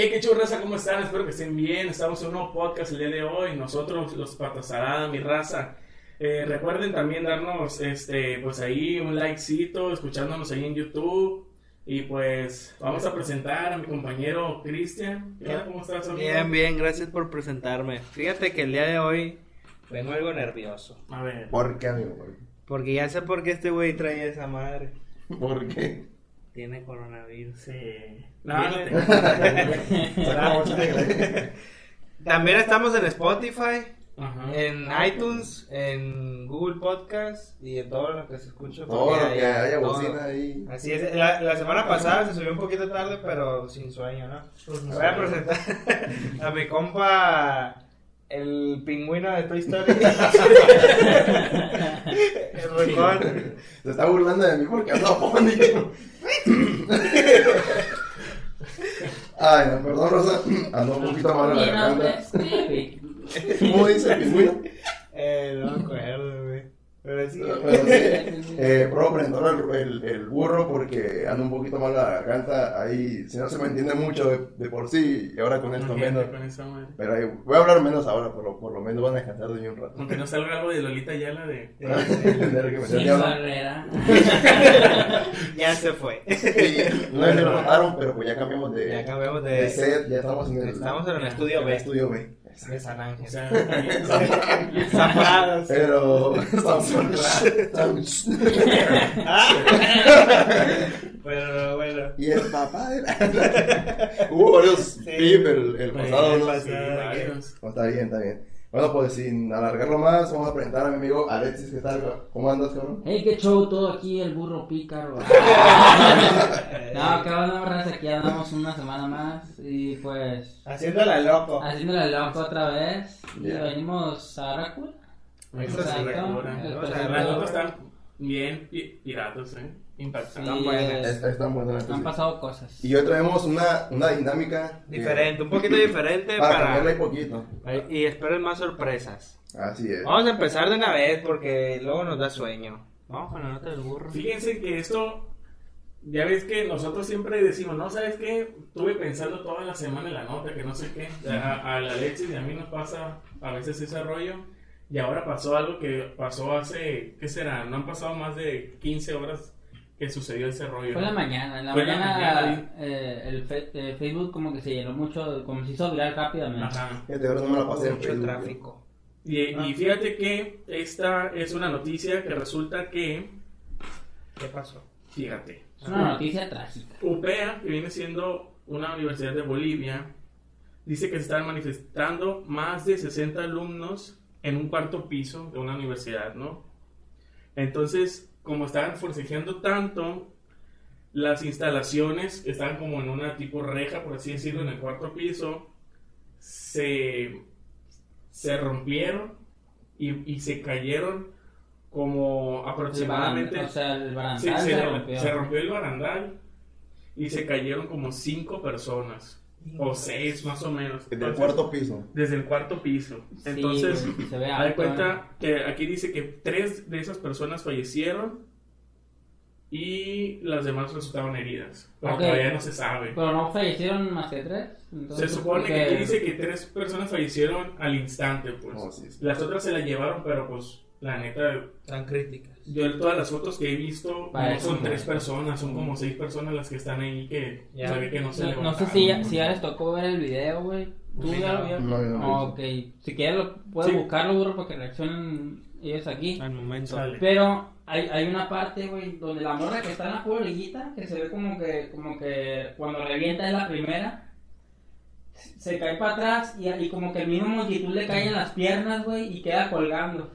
Hey, qué churraza, ¿cómo están? Espero que estén bien. Estamos en un nuevo podcast el día de hoy. Nosotros, los Patasarada, mi raza. Eh, recuerden también darnos, este, pues ahí un likecito, escuchándonos ahí en YouTube. Y pues vamos a presentar a mi compañero Cristian. ¿Qué tal? ¿Cómo estás, amigo? Bien, bien, gracias por presentarme. Fíjate que el día de hoy vengo algo nervioso. A ver. ¿Por qué, amigo? Porque ya sé por qué este güey trae esa madre. ¿Por qué? Tiene coronavirus. Sí. No, no. También estamos en Spotify, Ajá. en iTunes, en Google Podcast y en todo lo que se escucha. Todo lo que haya todo. bocina ahí. Así es, la, la semana pasada se subió un poquito tarde, pero sin sueño, ¿no? Voy a presentar a mi compa, el pingüino de Toy Story. el recón. Se está burlando de mí porque ando afónico. Ay, no, perdón, Rosa. Ando un poquito mal en la garganta. ¿Cómo dice? Eh, no me acuerdo. Pero sí. Pero sí, eh, puedo el, el, el burro porque ando un poquito mal la garganta. Ahí, si no se me entiende mucho de, de por sí, y ahora con esto menos. Con. Pero ahí, voy a hablar menos ahora, por lo, por lo menos van a descansar de mí un rato. Aunque no salga algo de Lolita Yala de... Mal. barrera. Ya se fue. No lo notaron, pero pues ya cambiamos de, Ya cambiamos de de, set, ya estamos en el, Estamos en el estudio B. estudio B. de San O Ángel. sea, Zapadas. Pero estamos estamos- Pero bueno. Y el papá de la... Hubo varios Sí. pip el, el pasado, el ¿no? pasado. Sí, varios. no, está bien, está bien. Bueno, pues sin alargarlo más, vamos a presentar a mi amigo Alexis, ¿qué tal? ¿Cómo andas, cabrón? Hey, qué show todo aquí, el burro pícaro. no, onda, raza, aquí andamos una semana más y pues Haciéndola loco. haciéndole loco otra vez. Y venimos a. El Vamos a notas están bien pi- piratas, ¿eh? Impactantes. Sí, buenas. es- Es- Están buenas las han pasado cosas. Y hoy traemos una, una dinámica. que- Diferente, un poquito diferente Para para. cambiarle poquito. Y esperen más sorpresas. Así es. Vamos a empezar de una vez porque luego nos da sueño. Vamos con la nota del burro. Fíjense que esto, ya ves que nosotros siempre decimos, no, ¿sabes qué? Estuve pensando toda la semana en la nota, que no sé qué. A, a la Alexis y a mí nos pasa a veces ese rollo. Y ahora pasó algo que pasó hace, ¿qué será? No han pasado más de 15 horas que sucedió ese rollo. Fue en la mañana, en la Fue en la mañana, mañana, eh, el fe- eh, Facebook como que se llenó mucho, como se hizo viral rápidamente. Ajá. Fíjate, ahora no me la pasé Mucho Facebook. tráfico. Y, y fíjate que esta es una noticia que resulta que, ¿Qué pasó? fíjate, Es una noticia trágica. UPEA, que viene siendo una universidad de Bolivia, dice que se están manifestando más de 60 alumnos en un cuarto piso de una universidad, ¿no? Entonces, como estaban forcejeando tanto, las instalaciones estaban como en una tipo reja, por así decirlo, en el cuarto piso, se, se rompieron y, y se cayeron como aproximadamente... O sea, el Sí, barandal se, se, rompió. rompió. se rompió el barandal y se cayeron como cinco personas o seis más o menos Del Entonces, cuarto piso. desde el cuarto piso Sí, entonces se ve alto, cuenta que aquí dice que tres de esas personas fallecieron y las demás resultaron heridas pero todavía no se sabe Pero no fallecieron más que tres. se supone porque- que aquí dice que tres personas fallecieron al instante pues Oh, sí, sí. las otras se las llevaron pero pues la neta Tan críticas. Yo en todas las fotos que he visto no son tres personas, son como seis personas las que están ahí que Ya. se ve que no se No, no sé si ya, si ya les tocó ver el video, güey. ¿Tú Sí, ya lo no. vieron? No, no ok. Si quieres, lo, puedes Sí. buscarlo, burro, para que reaccionen ellos aquí. Al momento. Pero hay, hay una parte, güey, donde la morra que está en la pura liguita, que se ve como que, como que cuando revienta es la primera, se cae para atrás y, y como que el mismo multitud le cae en las piernas, güey, y queda colgando.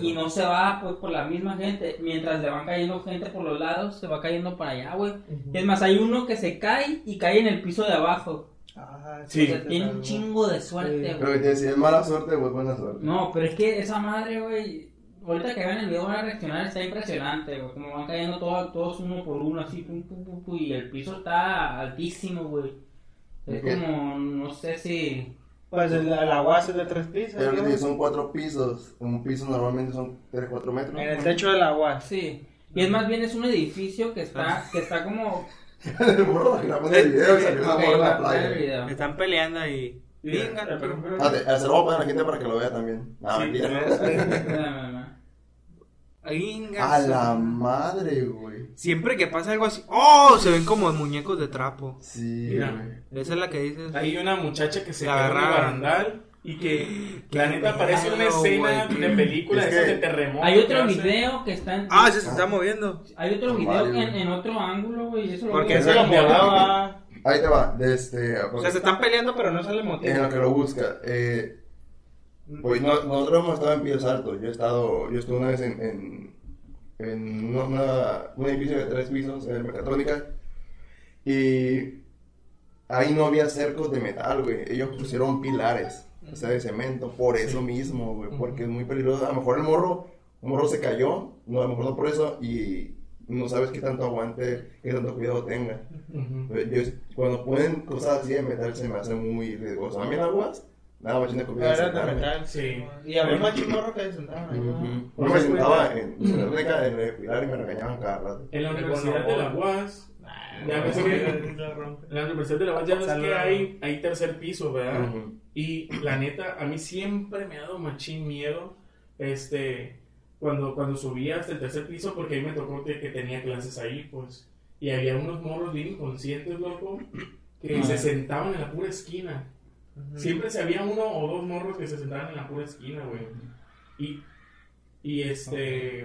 Y no se va, pues, por la misma gente. Mientras le van cayendo gente por los lados, se va cayendo para allá, güey. Es más, hay uno que se cae y cae en el piso de abajo. Ah, Sí. O sea, tiene un chingo de suerte, Sí. güey. Pero que si es mala suerte, pues buena suerte. No, pero es que esa madre, güey. Ahorita que vean el video van a reaccionar, está impresionante, güey. Como van cayendo todos, todos uno por uno, así, pum, pum, pum, pum, y el piso está altísimo, güey. Es como, no sé si. Pues el, el aguas es de tres pisos. Pero ¿no? que son cuatro pisos. Un piso normalmente son 3, 4 metros. En el techo del aguas. Sí. Y es más bien, es un edificio que está, que está como El burro grabando el video y salió una Ok, morra en la playa. Están peleando ahí. Venga, pero- Ah, lo voy a poner a la gente para que lo vea también. No, Sí, mentira. A la madre, güey. Siempre que pasa algo así, ¡oh! Se ven como muñecos de trapo. Sí, Mira. güey. Esa es la que dices. Hay una muchacha que se quedó en el barandal y que la neta parece una escena güey. de película Es que- de terremoto. Hay que otro video que está en. Ah, ese se está moviendo. Hay otro video varios, en, otro ángulo, güey. Eso lo Porque ese lo moraba. Ahí te va. De este, O sea, se están peleando, pero no sale motivo. en lo que lo busca. Eh, pues no- nosotros hemos estado en Pies Altos. Yo he estado, yo estuve una vez en, en, en una- una- un edificio de tres pisos en Mecatrónica. Y ahí no había cercos de metal, güey. Ellos pusieron pilares, o sea, de cemento, por eso mismo, güey. Porque es muy peligroso. A lo mejor el morro, un morro se cayó, no, a lo mejor no por eso, y no sabes qué tanto aguante, qué tanto cuidado tenga. Ujú. Yo, cuando ponen cosas así de metal se me hace muy riesgoso. A mí aguas, nada más de comida. Era de metal. Sí. Y había un machimorro que se sentaban ahí. ¿no? Yo me sentaba en en la única en el pilar y me regañaban cada rato. En la Universidad de la UAS, ya ves que en la Universidad de la UAS ya ves que hay, hay tercer piso, ¿verdad? Y la neta, a mí siempre me ha dado machín miedo, este, cuando, cuando subía hasta el tercer piso, porque ahí me tocó que, que tenía clases ahí, pues, y había unos morros bien inconscientes, loco, que Ah. se sentaban en la pura esquina. Siempre se había uno o dos morros que se sentaban en la pura esquina, güey. Y, y este...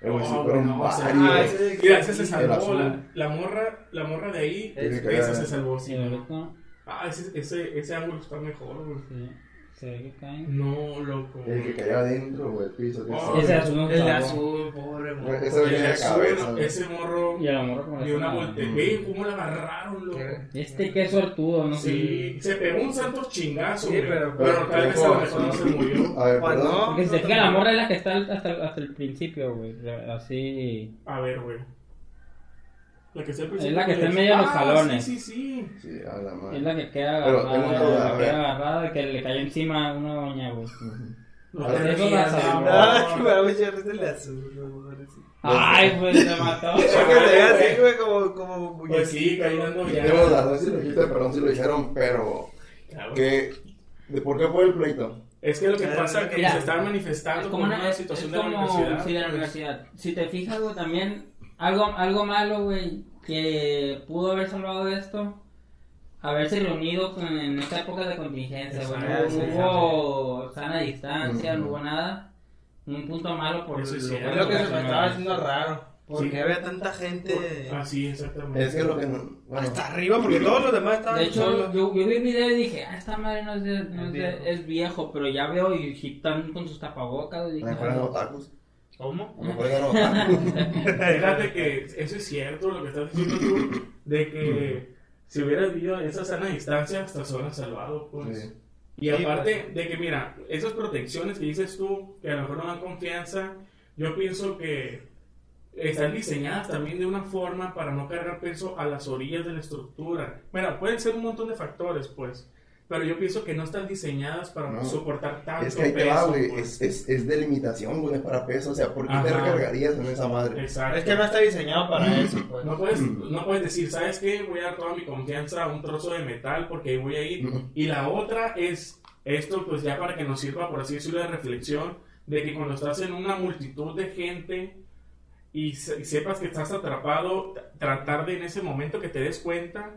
Eh, güey, sí, fueron bueno, o sea, varios. ah, ese- mira, ese se salvó, la, la morra, la morra de ahí, esa se salvó, sí. Ahorita. Ah, ese, ese, ese ángulo está mejor, güey. Sí. Se ve que caen. No, loco. El que cayó adentro, güey, el piso. que Oh. Ese azul no El azul, pobre morro. Ese El azul, cabeza. ese morro Y a la morra como le dio una sonaba. vuelta. Ve cómo la agarraron, loco. Este que suertudo, ¿no? Sí, se pegó un santo chingazo, Sí, güey. pero- pero, tal vez a lo mejor no se murió. A ver, perdón. Porque si te fijas, la morra es la que está hasta, hasta el principio, güey. Así. A ver, güey. La que está al Es la que está en medio de los Ah, jalones. Sí, sí, sí. Sí, a la madre. Es la que queda Pero agarrada. tengo duda, la a que queda agarrada que le cayó encima a una doña, güey. No A ver, te eso la salvó. Ah, que me da mucha risa el azul, güey, pobrecito. Ay, pues se mató. Es que se ve así, güey, como, como Pues sí, cayendo ya. Tengo dudas, no sé si lo dijiste, perdón si lo dijeron, pero. Claro. ¿qué, ¿De por qué fue el pleito? Es que lo que pasa es que se estaban Es manifestando como con una, una es, situación es de la como universidad. sí, de la pues. universidad. Si te fijas, güey, también algo, algo malo, güey, que pudo haber salvado esto, haberse reunido con- en esta época de contingencia, güey. No, hubo sana distancia, no hubo nada. Un punto malo por Eso es lo cierto. Es lo que se me estaba haciendo raro. ¿Por Sí. qué había tanta gente Ah, sí, exactamente. Es que lo que. no- Bueno, hasta arriba? Porque todos los demás estaban De hecho, solos. yo, yo vi el video y dije, ah, esta madre no es, de- no Es es, de- viejo. es viejo, pero ya veo y están con sus tapabocas, y dije, mejor eran otakus. ¿Cómo? A lo mejor eran otakus. Fíjate que eso es cierto lo que estás diciendo tú, de que si hubiera habido esa sana distancia, hasta se hubieran salvado, pues. Sí. Y Sí, aparte de que, mira, esas protecciones que dices tú, que a lo mejor no dan confianza, yo pienso que están diseñadas también de una forma para no cargar peso a las orillas de la estructura. Bueno, pueden ser un montón de factores, pues, pero yo pienso que no están diseñadas para No. soportar tanto Es que ahí te peso. va, güey. pues. Es, es, es de limitación, güey, para peso. O sea, ¿por qué te Ajá. recargarías en esa madre? Exacto. Es que no está diseñado para eso, pues. No puedes, no puedes decir, ¿sabes qué? Voy a dar toda mi confianza a un trozo de metal porque ahí voy a ir. Y la otra es esto, pues ya para que nos sirva, por así decirlo, de reflexión, de que cuando estás en una multitud de gente y, se- y sepas que estás atrapado, tratar de en ese momento que te des cuenta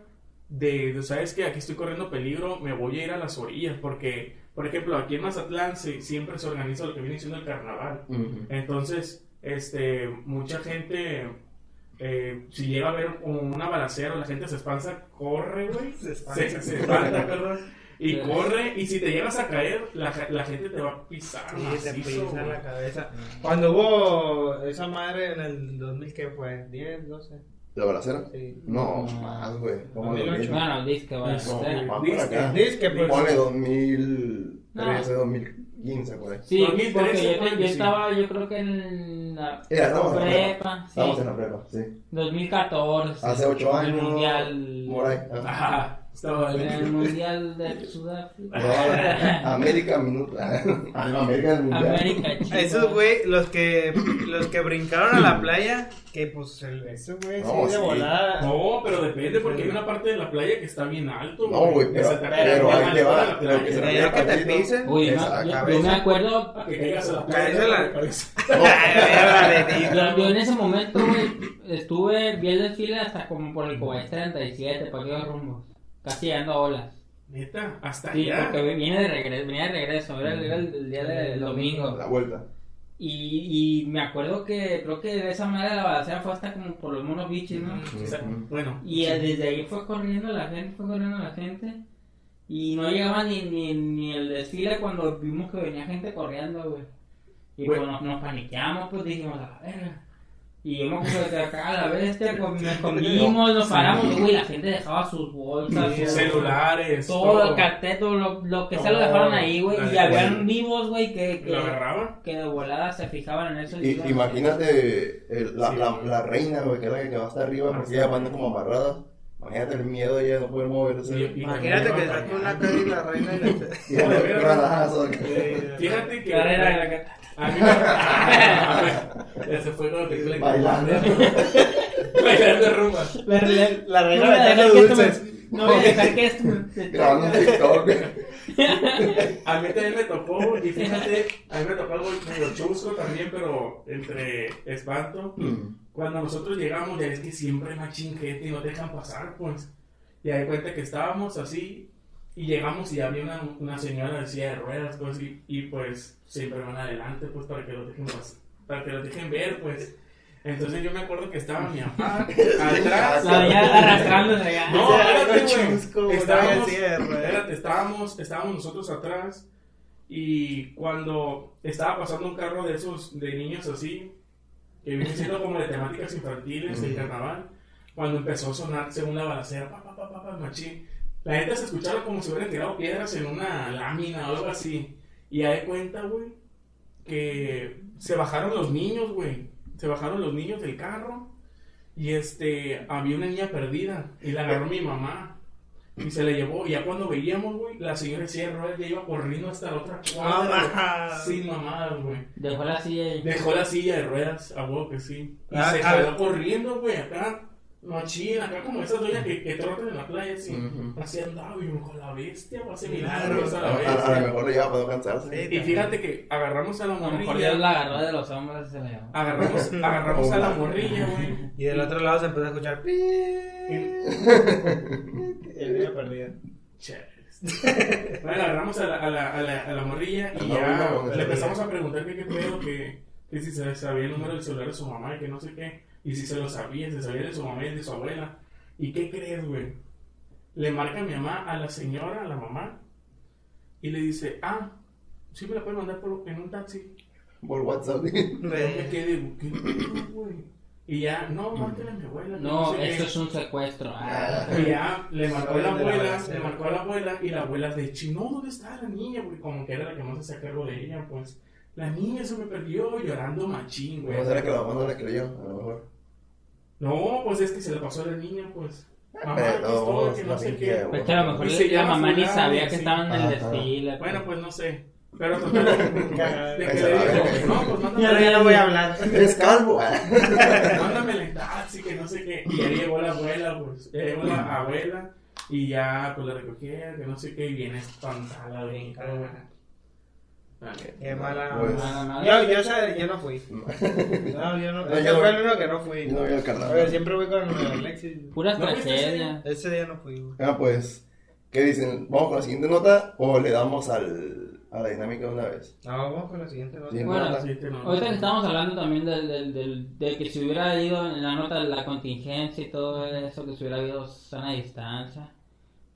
de, de, ¿sabes que Aquí estoy corriendo peligro, me voy a ir a las orillas porque, por ejemplo, aquí en Mazatlán se- siempre se organiza lo que viene siendo el carnaval. Entonces, este, mucha gente, eh, si llega a ver un- una balacera o la gente se espanta, corre, güey. Se espanta. Se, se espanta, perdón. Y Sí. corre, y si te llegas a caer, la, la gente te va a pisar. Sí, te macizo, pisa güey. la cabeza. Cuando hubo esa madre en el 2000, ¿qué fue? ¿10, 12? ¿La balacera? Sí. No, No. más, güey. Como 2008. 2000. Bueno, dice que va a No, ser. más Dice para acá. Dice que pues. Ponle 2013, 2015, por ahí. Sí, 2013, porque yo, te- yo estaba, yo creo que en la Era, estamos en la prepa, prepa. sí, Estamos en la prepa, sí. 2014. Hace ocho el años. mundial. Por ahí. Ajá. Estaba En el mundial de Sudáfrica. No, América minuto. Ah, América del mundial. América, Chivas. Esos güey, los que, los que brincaron a la playa, que pues el, esos güey, sí, No, de sí. volada. No, pero depende porque hay una parte de la playa que está bien alto. No, güey, pero, pero cae ahí te va. Lo que se De que te pisen. Uy, no, yo, me acuerdo, Para que caigas a la playa. la- la cabeza. yo, yo en ese momento, güey, estuve, vi el desfile hasta como por el Kuwait 37, por aquellos rumbos, casi llegando a olas. Neta, hasta Sí, allá. porque viene de regreso, venía de regreso, era, el- era el, el día del domingo. La vuelta. Y, y me acuerdo que creo que de esa manera la balacera fue hasta como por los monos bichis, ¿no? O sea, Bueno. Y desde ahí fue corriendo la gente, fue corriendo la gente. Y no llegaba ni, ni, ni el desfile cuando vimos que venía gente corriendo, güey. Y pues nos, nos paniqueamos, pues dijimos, a la verga. Y yo me acuerdo que acá a la bestia, con- nos escondimos, nos paramos, güey, la gente dejaba sus bolsas, sus- celulares. todo el carteto, lo, lo que sea lo Todo. dejaron ahí, güey. Y La- habían vivos, güey, que, que, que de volada se fijaban en eso. y Y, iban- imagínate el- la, Sí. la, la reina, güey, que es la que va hasta arriba, porque ella arriba. como amarrada. Imagínate el miedo de ella de no poder moverse. Y- y- Imagínate que saque una cara y la reina y la... Fíjate que. Carrera de la A mí me. A Ese fue Bailando. Bailando rumba. La, la, La reina no voy a metiendo dejar que esto dulces. me- No voy a dejar que esto me- Grabando un TikTok. A mí también me tocó, y fíjate, a mí me tocó algo medio chusco también, pero entre espanto. Mm. Cuando nosotros llegamos, ya ves que siempre hay más chinguete y no dejan pasar, pues. Y ahí cuenta que estábamos así, y llegamos y había una, una señora de silla de ruedas, pues, y, y, pues siempre van adelante, pues, para que los dejen pas- para que los dejen ver, pues. Entonces yo me acuerdo que estaba mi papá atrás. La veía arrastrándose ya. No, espérate, güey. Estábamos, de espérate, estábamos, estábamos nosotros atrás y cuando estaba pasando un carro de esos de niños así, que viene siendo como de temáticas infantiles, el carnaval, cuando empezó a sonarse una balacera, pa, pa, pa, pa, pa, machín, la gente se escuchaba como si hubieran tirado piedras en una lámina o algo así. Y ahí cuenta, güey, que se bajaron los niños, güey. Se bajaron los niños del carro y este, había una niña perdida y la agarró mi mamá y se la llevó. Y ya cuando veíamos, güey, la señora de silla de ruedas ya iba corriendo hasta la otra cuadra. Güey, Sin mamadas, güey. Dejó la silla ahí. Dejó la silla de ruedas, a huevo que sí. Y Ah, se ah. quedó corriendo, güey, acá. Machín, acá como esas doñas que, que trotan en la playa, así. Así andaba, y con la bestia, va a hacer milagros a A, la a- a bestia. lo mejor le lleva para no cansarse. Y fíjate que agarramos a la A lo mejor Dios morrilla. la agarró de los hombros y se la llevó. Agarramos, agarramos a la morrilla, güey. Y del otro lado se empezó a escuchar. pi. El niño perdido. Chéveres. Bueno, agarramos a la, a la, a la, a la morrilla y No, ya no, no, le no, empezamos no. a preguntar que qué pedo, que, que si se sabía el número del celular de su mamá y que no sé qué. Y si se lo sabía, se sabía de su mamá y de su abuela. ¿Y qué crees, güey? Le marca mi mamá a la señora, a la mamá, y le dice, ah, sí me la puede mandar por, en un taxi. Por WhatsApp. Yo me quedé, ¿qué güey? Y ya, no, márquele a mi abuela. No, sé qué". esto es un secuestro. Ah. Y ya le marcó a la la abuela, le marcó a la abuela y la abuela de chino, ¿dónde está la niña? Porque como que era la que más se hacía cargo de ella, pues la niña se me perdió llorando machín, güey. ¿Cómo será que la mamá no le creyó? A lo mejor. No, pues es que se le pasó a la niña, pues. Mamá, Pero que no la sé qué. Pues que a lo mejor la mamá ni sabía que estaban en el desfile. Bueno, pues no sé. Pero total, de que Esa le la dijo, no, pues mándame, Ya, ya no voy a hablar. Eres calvo. mándamela en taxi, que no sé qué. Y ya llegó la abuela, pues, ya llegó la abuela y ya pues la recogieron, que no sé qué, y viene espantada, bien cara. Qué mala. Pues-. Yo, yo, sé, yo no fui. No, yo no. No, Yo yo- fue el único que no fui. Yo no carnaval. Oye, siempre voy con Alexis. Puras ¿No tragedias. Ese día no fui, güey. Ah, pues, ¿qué dicen? ¿Vamos con la siguiente nota o le damos al, a la dinámica de una vez? No, vamos con la siguiente nota. Bueno, nota. Ahorita que estábamos hablando también del, del, del- de que si hubiera ido en la nota de la contingencia y todo eso, que si hubiera habido sana distancia.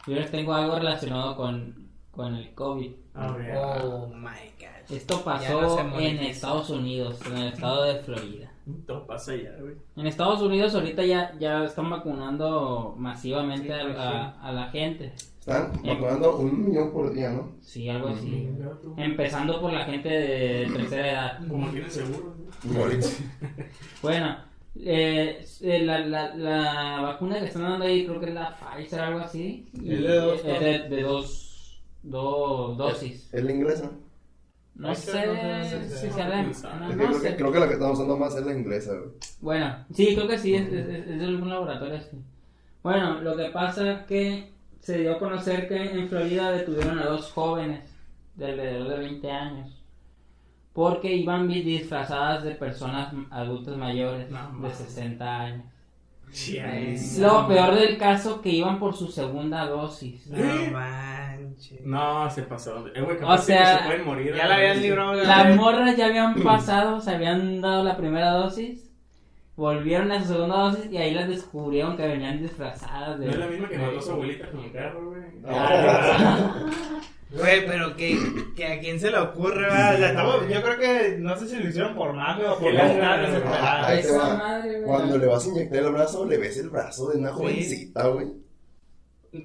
Yo les tengo algo relacionado con, con el COVID. A ver. Oh my god. Esto no pasó en. Estados Unidos, en el estado de Florida. Todo pasa ya, güey. En Estados Unidos ahorita ya, ya están vacunando masivamente Sí, a, pues, a- a la gente. Están vacunando un millón por día, ¿no? Sí, algo así. Empezando por la gente de tercera edad. Como tiene seguro. Bueno, Eh, eh, la, la, la vacuna que están dando ahí, creo que es la Pfizer, algo así. y Es de dos es de, de dos, dos dosis. Es la inglesa. No sé si sea- la- no creo, que, la que estamos usando más es la inglesa, güey. Bueno, sí, creo que sí, es, es, es- es de algún laboratorio así. Bueno, lo que pasa es que se dio a conocer que en Florida detuvieron a dos jóvenes de alrededor de 20 años porque iban disfrazadas de personas adultas mayores No, de mames. 60 años. Chales. Lo peor del caso que iban por su segunda dosis. No manches. No, se pasó. Eh, O sea, se pueden morir. Ya la habían librado. Las la- morras ya habían pasado, se habían dado la primera dosis, volvieron a su segunda dosis y ahí las descubrieron que venían disfrazadas de... No es la misma que mató a su abuelita con el carro, güey. Güey, pero que, que a quién se le ocurre, ¿verdad? O sea, estamos- yo creo que no sé si lo hicieron por mafia o por las Ah, madre, güey. Cuando le vas a inyectar el brazo, le ves el brazo de una jovencita, güey.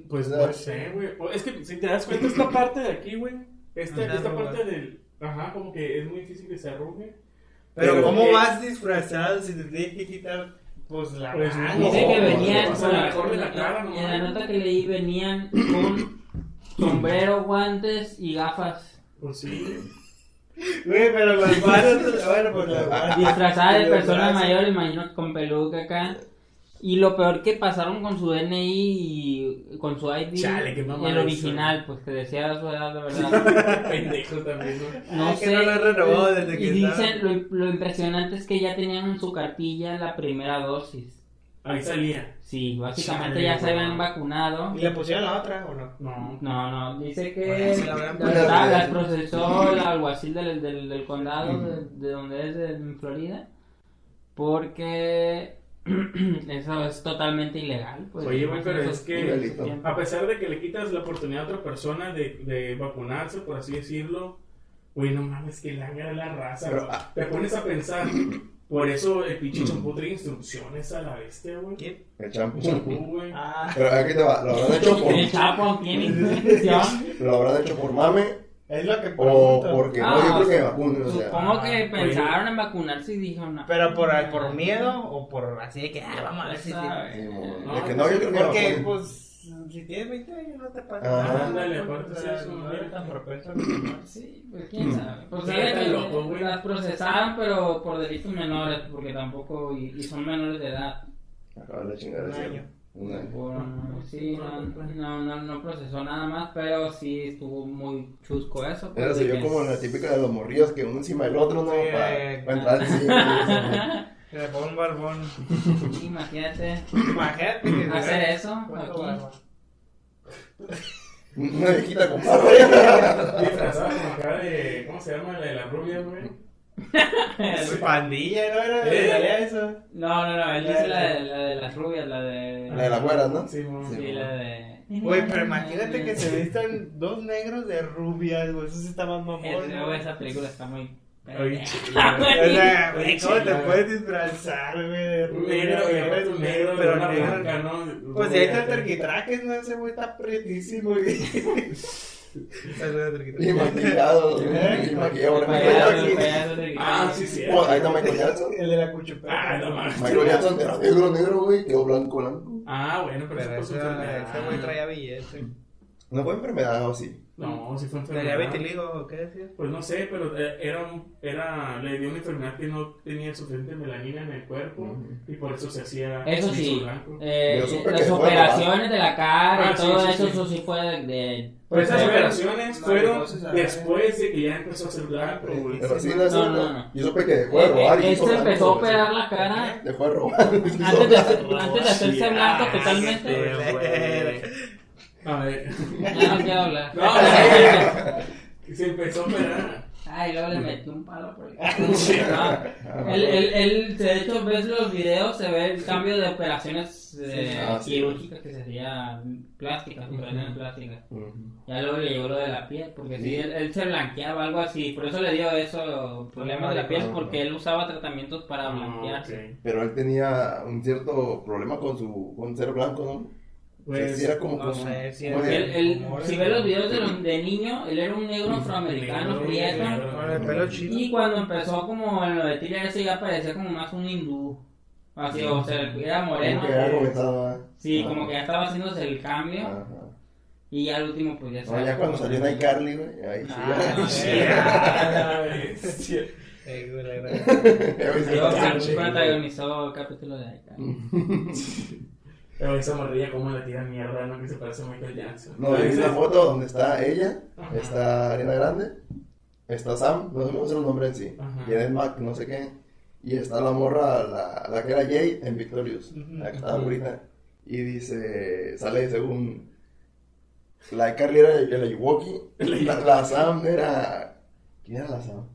Pues no sé, güey. Es que si te das cuenta, esta parte de aquí, güey. Esta, esta parte del. Ajá, como que es muy difícil que se arrugue. Pero, Pero ¿cómo que- vas disfrazado si te tienes que quitar, pues, la Pues, no. Dice que venían, o sea, mejor de la cara, en, ¿no? en la nota que leí venían con sombrero, guantes y gafas. Pues sí. Güey, pero las manos, bueno, pues las manos. Disfrazada de Los persona brazos. mayor, imagino con peluca acá. Y lo peor que pasaron con su DNI y con su ID, Chale, qué el eso. original, pues que decía su edad de verdad. Pendejo también, ¿no? No Ay, que sé. no lo renovó desde que y dicen, lo, lo impresionante es que ya tenían en su cartilla la primera dosis. Ahí salía. Sí, básicamente Chale, ya se habían vacunado. ¿Y le pusieron la otra o no? No. No, no, dice que Bueno, sí la la- la- procesó el alguacil del, del, del condado de, de donde es, de, en Florida, porque eso es totalmente ilegal. Pues, Oye, güey, pero es que-. A pesar de que le quitas la oportunidad a otra persona de, de vacunarse, por así decirlo, güey, no mames, que la haga la raza. Pero, güey. ah. Te pones a pensar, por eso el pinche champú trae instrucciones a la bestia, güey. ¿Quién? El champú. Champú, güey. Ah, Pero aquí te va, lo habrán hecho por, El Chapo tiene inscripción. lo habrán hecho por mame es lo que o pregunto. porque Ah, no, yo creo que vacunen, o sea. Supongo que ah, pensaron en vacunarse y dijeron, no. Pero por, por miedo o por así de que, ah, vamos a ver si sí. No, de que no, yo creo que Porque, pues, si tienes 20 años no te pasa nada. Ándale, ¿no? aparte O sí, sea, eso, no güey. eres tan propenso a. Sí, pues quién sabe. Pues Sí, sabe está que loco, güey. las procesaron, pero por delitos menores, porque tampoco, y, y son menores de edad. Acaba de chingar Un ese- año. Por- sí, no, no, no, no procesó nada más, pero sí estuvo muy chusco eso. pues, Era así, yo que- como la típica de los morrillos que uno encima del otro, ¿no? Sí, Para eh, entrar al cine. Que le ponga un barbón. Imagínate Imagínate que hacer eso. Una viejita con barba. ¿Cómo se llama? La de la rubia, güey. Su pandilla, ¿no? Era Eh. salía eso. No, no, no, él dice la de, la de las rubias, la de... La de las güeras, ¿no? Sí. Sí, la de... Güey, pero imagínate que se vistan dos negros de rubias, güey. Eso sí está más mamón. Es- ¿no? luego esa película está muy... Oye, O chila. sea, güey, ¿cómo te puedes disfrazar, güey? de negro, un negro, pero negro. Pues ahí está el terquitraques, ¿no? Ese güey está prietísimo, güey. Y maquillado. Y maquillado. Ah, sí, sí. Ahí está Michael Jackson. El de la cuchupeta. Ah, no mames. Michael Jackson era negro, negro, güey. Quedó blanco, blanco. Ah, bueno, pero, ese güey traía billete. No fue enfermedad o sí. No, sí fue ¿Traía enfermedad. vitiligo o qué decías? Pues no sé, pero eh, era, un- era, le dio una enfermedad que no tenía suficiente melanina en el cuerpo Ujú. y por eso se hacía Eso sí, blanco. eh, las operaciones de la cara Ah, y sí, todo sí, eso, sí. eso sí fue de... de- Pero esas operaciones no, fueron ver. después de que ya empezó a ser blanco. Pero sí, sí, no, no, no. no, no. Yo supe que dejó de Eh, robar y eh, blanco, empezó a operar la cara Dejó de robar. antes de antes de hacerse Sí, blanco ah, totalmente. A ver. Ya no quiero hablar. No, sí. Se empezó a operar. Ay, luego le metí un palo por Sí. No, él, él, él, de hecho, ves los videos, se ve el cambio de operaciones eh, Ah, sí. quirúrgicas que sería plásticas, operaciones plásticas. Ujú. Ya luego le llegó lo de la piel, porque sí, él, él se blanqueaba algo así, por eso le dio eso, problemas de la piel, porque él usaba tratamientos para blanquearse. Ah. Pero él tenía un cierto problema con su con ser blanco, ¿no? Pues, Sí, era como, no como- sé, si como era- Como si era- ves los videos de, los- de niño, él era un negro afroamericano, prieto. negro. Con el pelo chino. Y cuando empezó como en lo de Tiller, ese ya parecía como más un hindú. Así, o sea, era moreno. Como que comenzaba. Sí, Ah. como que ya estaba haciéndose el cambio. Ajá. Y ya al último, pues ya No, ya cuando salió en iCarly, güey, ahí sí. Ah. Ah. Eh, protagonizó el capítulo de. Pero esa morrilla, cómo le tira mierda, ¿no? Que se parece a Michael Jackson. No, hay una foto donde está ella, Ajá. está Ariana Grande, está Sam, no sé cómo es el nombre en sí, Ajá. Janet Mac, no sé qué, y está la morra, la, la que era Jay en Victorious, la que estaba ahorita, y dice, sale según, la Carly era la Yuwoki, la, la Sam era, ¿quién era la Sam?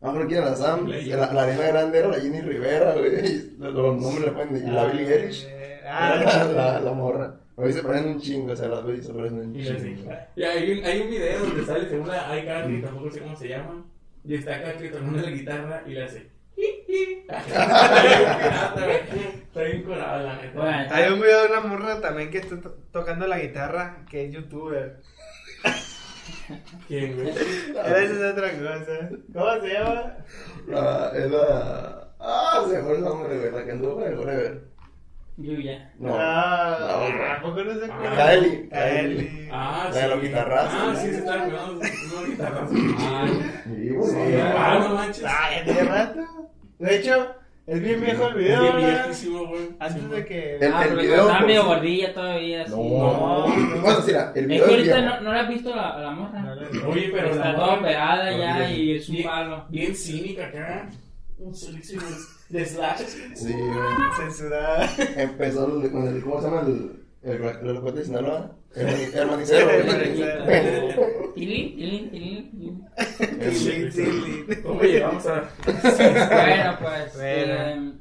No, creo que era la Sam, La la, Ariana Grande era la Jenny Rivera, güey, y los nombres le ponen, y la Billie Eilish. Ah, la, la morra. Hoy se parecen un chingo, o sea, las veces se parecen un chingo. Y hay un, hay un video donde sale según la iCarly, tampoco sé cómo se llama. Y está acá que tocando la guitarra y le hace. Está bien curado, la neta. Bueno, Hay un video de una morra también que está to- tocando la guitarra, que es youtuber. ¿Quién, güey? Esa es otra cosa. ¿Cómo se llama? La, es la. Ah, se fue el nombre, güey. La que anduvo con el Forever. Yuya. No. Ah, la otra. ¿A poco no se acuerda? Kylie. Kylie. Ah, La de los guitarrazos, Ah, ¿no? sí, se está guitarrazos. Sí, güey. Sí. Ah, no manches. Ah, tiene rato. De hecho, es bien viejo el video. Antes de que. El- ah, pero video, estaba pues, medio sí. gordilla todavía. No, no. Bueno, sí, el Es video que es ahorita viejo. no, no la has visto la, la morra. No Oye, pero Está toda operada No, ya sí. y es un Bien- palo. bien cínica acá. De slash. Sí, güey. Censurada. Empezó el- con el. ¿Cómo se llama el. El el locote de Sinaloa? Hermani- Hermanicero. Tilín, tilín, tilín, tilín. Sí, sí, sí. ¿Cómo llegamos a.? Bueno, pues. Bueno.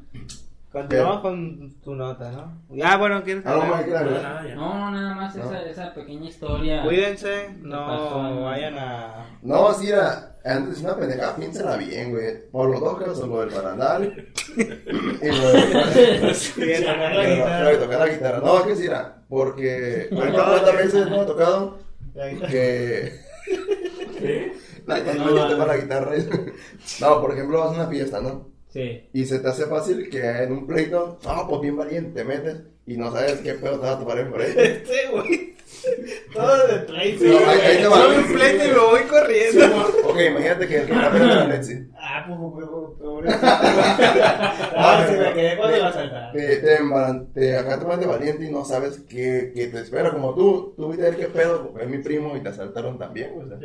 Continuamos con tu nota, ¿no? Ah, bueno, ¿quieres que No, nada, no, nada más No. esa, esa pequeña historia. Cuídense, pasó? no vayan a. No, sí, era. Antes una pendejada, piénsala bien, güey. Por los dos casos, lo del barandal. y lo de. Sí, tocar la Lo de guitarra. tocar la guitarra. No, es que sí era. Porque. Bueno, ¿cuántas veces no ha tocado? La guitarra. Que. ¿Qué? La no, toco la guitarra. No, por ejemplo, vas a una fiesta, ¿no? Sí. Y se te hace fácil que en un pleito, no, pues bien valiente, te metes y no sabes qué pedo te va a topar en por ahí. Este, güey. Todo de ahí- te va. Soy un pleito y me voy corriendo. Ok, imagínate que el que está peleando es Alexi. Ah, pues, pues, pues, pobre. Ah, sí, me quedé cuando la saltaron. Te, te, embaran- te- acá te de valiente y no sabes qué, qué te espera. Como tú, tú viste a ver qué pedo, pues es mi primo y te asaltaron también, güey. o sea.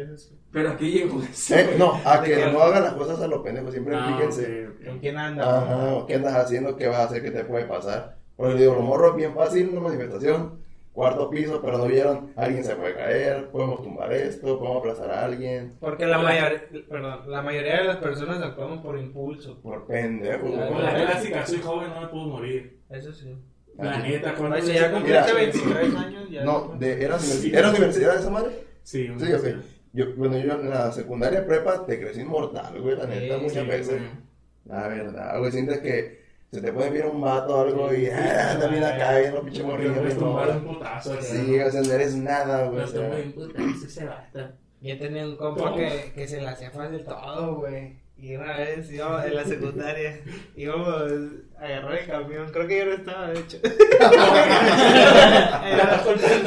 Pero aquí llegó. Eh, no, a ¿De que no hagan las cosas a los pendejos, siempre Ah, fíjense. ok, ok. ¿Con quién anda? Ajá, ¿qué andas haciendo? ¿Qué vas a hacer? ¿Qué te puede pasar? Porque digo, lo morro es bien fácil, una manifestación, cuarto piso, pero no vieron, alguien se puede caer, podemos tumbar esto, podemos aplazar a alguien, Porque la mayoría, perdón, la mayoría de las personas actuamos por impulso. por pendejo. Güey. la clásica, soy joven, no me puedo morir. Eso sí. La neta, cuando ya cumpliste Mira. 23 años. Ya No, de, ¿era, universi- ¿era universidad esa madre? Sí, Sí, ok. Yo, bueno, yo en la secundaria prepa te crecí inmortal, güey, la neta, Sí, muchas sí, veces. güey. La verdad, güey, sientes que se te puede ver un vato o algo y ah, anda bien acá, bien los Porque morrillos. puedes tumbar un no. putazo. acá, Sí, ¿no? o sea, no eres nada, güey. o Pero sea. tumba un putazo ese basta. Yo tenía un compa que, que se le hacía fácil todo, güey. Y una vez íbamos en la secundaria, íbamos a agarrar el camión, creo que yo no estaba, de hecho.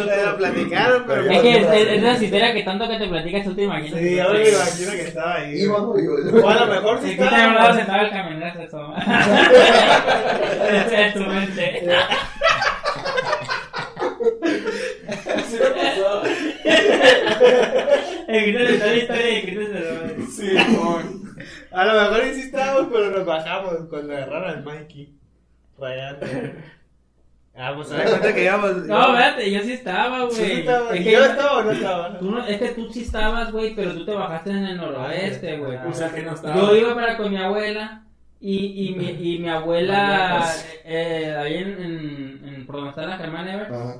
era, platicaron, pero... Pero Es que es, es, la historia que tanto que te platicas tú te imaginas. Sí, yo me imagino que estaba ahí. O a lo mejor sí Si aquí te hablado estaba. sentado el camionero, eso. Esa es tu mente. Sí me pasó. El grito de toda la historia y el grito de Sí, mon. A lo mejor sí estábamos, pero nos bajamos cuando agarraron al Mikey. Rayando. Ah, pues se da cuenta que íbamos. No, espérate, yo sí estaba, Sí, güey. estaba- Es que ¿Yo estaba o no estaba? tú no- es que tú sí estabas, güey, pero tú te bajaste en el noroeste, güey. Ah, O sea que no estaba. Yo iba para con mi abuela y, y, mi, y mi abuela, pues. eh, ahí en, en, en por donde está la Germán Ever, Ajá.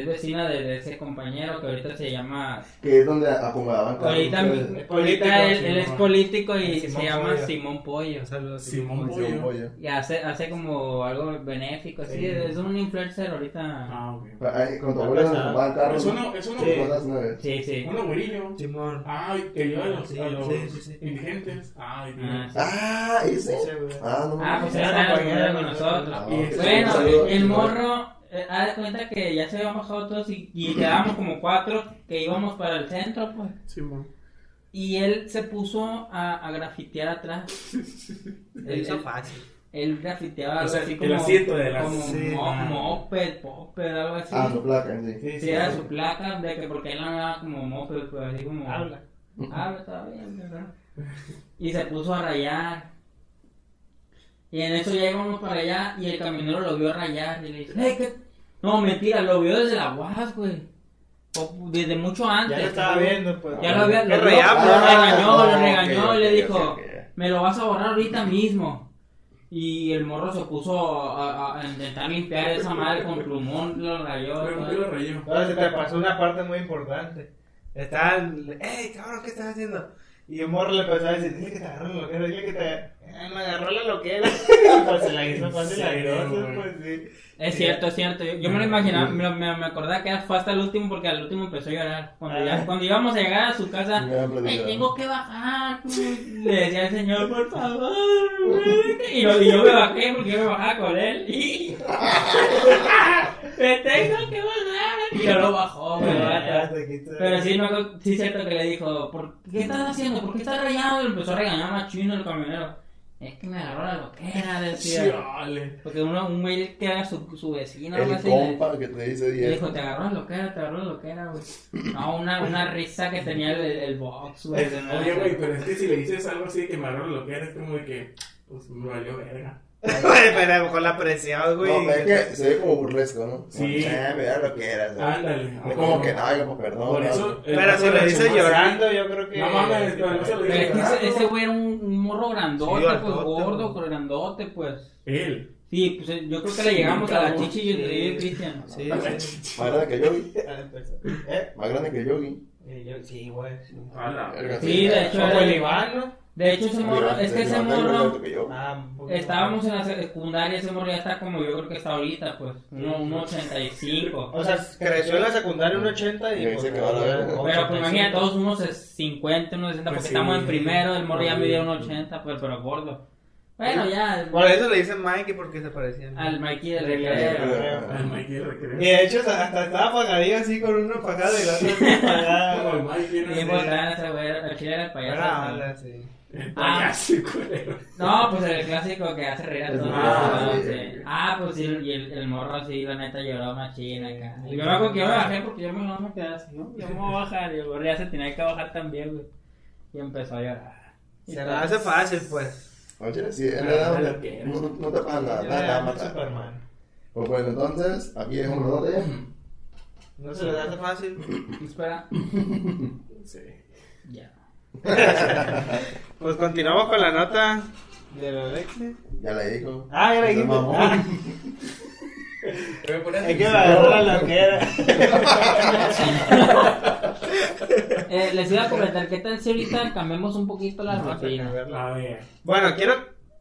Es vecina de, de ese compañero que ahorita se llama... Que es donde acomodaban carros Ahorita, político, ahorita él, él es político y Simón se llama Pollo. Simón Pollo. Saludos, Simón Simón Pollo. Pollo. Y hace, hace como algo benéfico, así, Sí. es un influencer ahorita. Ah, ok. Ahí, Con tu donde Está acomodaban carros. Es uno, es uno, Sí. Con las nueve. Sí, sí. uno güerillo. Simón. Ay, que ayuda a los, Sí, a los sí, sí, sí. indigentes. Ay, Ah, sí. Ah, ese. Ah, no. Ah, pues está pagué, con no, nosotros. no. Bueno, el morro, eh, haz de cuenta que ya se habían bajado todos y, y quedábamos como cuatro que íbamos para el centro, pues. Simón. Y él se puso a, a grafitear atrás. Él, hizo fácil. él grafiteaba O algo sea, así el como, asiento de las- como Sí. mo- Ah. moped, poped, algo así. Ah, su placa, sí. Sí, Sí, era su placa, de que porque él hablaba como moped, pues así como... Habla. Habla todavía, ¿verdad? Y se puso a rayar. Y en eso ya íbamos para allá y el camionero lo vio rayar y le dice, "Ey, ¿qué?". No, mentira, lo vio desde la UAS, güey. O Desde mucho antes. Ya lo estaba viendo, pues. Ya lo había, lo, rayamos. lo regañó, Ah, lo regañó ok, y le dijo, me lo vas a borrar ahorita mismo. Y el morro se puso a, a intentar limpiar esa madre con plumón, lo rayó. Pero todo. ¿por qué lo rayó? No, se te pasó una parte muy importante. Estaban, ¡Ey, cabrón, qué estás haciendo! Y el morro le empezó a decir, dile que te agarró la loquera, dile que te... Eh, me agarró la loquera. pues se la hizo fácil la güey. pues sí. Es cierto, es cierto. Yo, yo me lo imaginaba, me, me, me acordaba que fue hasta el último porque al último empezó a llorar. Cuando, Ah. ya, cuando íbamos a llegar a su casa, Me había "Ay, platicado. tengo que bajar. Le decía al señor, por favor. güey". Y, yo- y yo me bajé porque yo me bajaba con él. Y... me tengo que bajar. Y yo lo bajó, güey. Pero sí, me acuerdo- sí es cierto que le dijo, ¿por qué estás haciendo? ¿Por qué estás rayado? Y empezó a regañar más chino el camionero. Es que me agarró la loquera, decía. Chale. Porque uno, un güey que era su, su vecino, algo El así, le- compa que te dice le 10. dijo, te agarró la loquera, te agarró la loquera, güey. No, una, una risa que tenía el, el box, güey. de. Oye, güey, pero es que si le dices algo así que me agarró lo que era, es como de que, pues me valió verga. Pero a lo mejor la presión, güey. No, pero es que se ve como burlesco, ¿no? Sí. Eh, me da lo que eras. Ándale. Es como que, no, yo, pues perdón. Por eso. Pero si lo dice llorando, yo creo que... No mames, pero no se lo Pero es que ese, güey era un, morro grandote, Sí, pues gordo, grandote, pues. Él. Sí, pues yo creo que le llegamos a la chichi y yo Sí. Cristian. Sí, sí. Más grande que Yogi. Ah, empezó. ¿Eh? Más grande que Yogi. Eh, yo- Sí, güey. sí. Sí, de hecho, Como era- el Iván, ¿no? De hecho, ese morro, es que ese morro. Ah, estábamos en la secundaria, ese morro ya está como yo creo que está ahorita, pues, uno, uno 85. O sea, creció en la secundaria un 80 y... Y pues, se quedó la ahora verga. Pero pues 85. imagínate, todos unos 50, unos 60, Pues porque sí. estamos en primero, el morro ya medía un 80, pues, pero gordo. Bueno, ya, Por eso le dicen Mikey porque se parecían. al Mikey del recreo. Al Mikey Y recreo. de hecho hasta estaba pagadillo así con uno pagado y la otra Como el era Sí, así. pues, ese güey, el chile era el payaso. Era ¿sí? sí. El culero. No, pues el clásico que hace reír a todos. Ah, sí. Sí. Ah, pues sí, y el, el morro así, la neta lloró machina acá. Y yo que yo me bajé porque yo me, no me quedé así, ¿no? Yo me voy a bajar y el morro ya se tenía que bajar también, güey. Y empezó a llorar. Y Se la hace fácil, pues. Oye, sí, en Ah, que era. no, no te pasa nada, nada, nada. Pues bueno, entonces, aquí es un brote. No se le hace fácil. Espera. Sí. Ya. Pues continuamos con la nota del Alexi. Ya le digo. Ah, ya le dijiste. Mamón. Ah, Es que me agarró la loquera. Eh, les iba a comentar, ¿qué tal si ahorita cambiamos un poquito la rutina? A ver. Bueno, quiero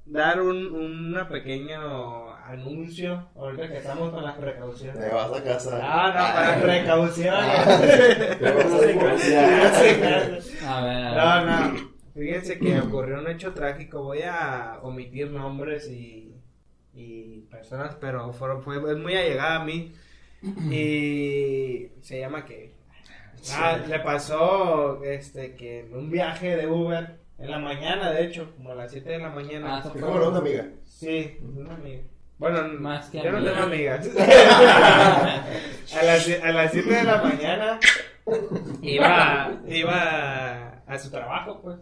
dar un una pequeño anuncio ahorita que estamos con las precauciones. Te vas a casa. Ah, no, para precauciones. Te vas a. A ver, a ver. No, no. Fíjense que ocurrió un hecho trágico. Voy a omitir nombres y, y personas, pero fue, fue es muy allegada a mí. Y se llama que. Ah, le pasó este que en un viaje de Uber en la mañana, de hecho, como a las 7 de la mañana. Ah, como la una amiga. Sí, una amiga. Bueno, Más que yo no amiga. tengo amigas. a, las, a las 7 de la mañana iba, iba a su trabajo, pues.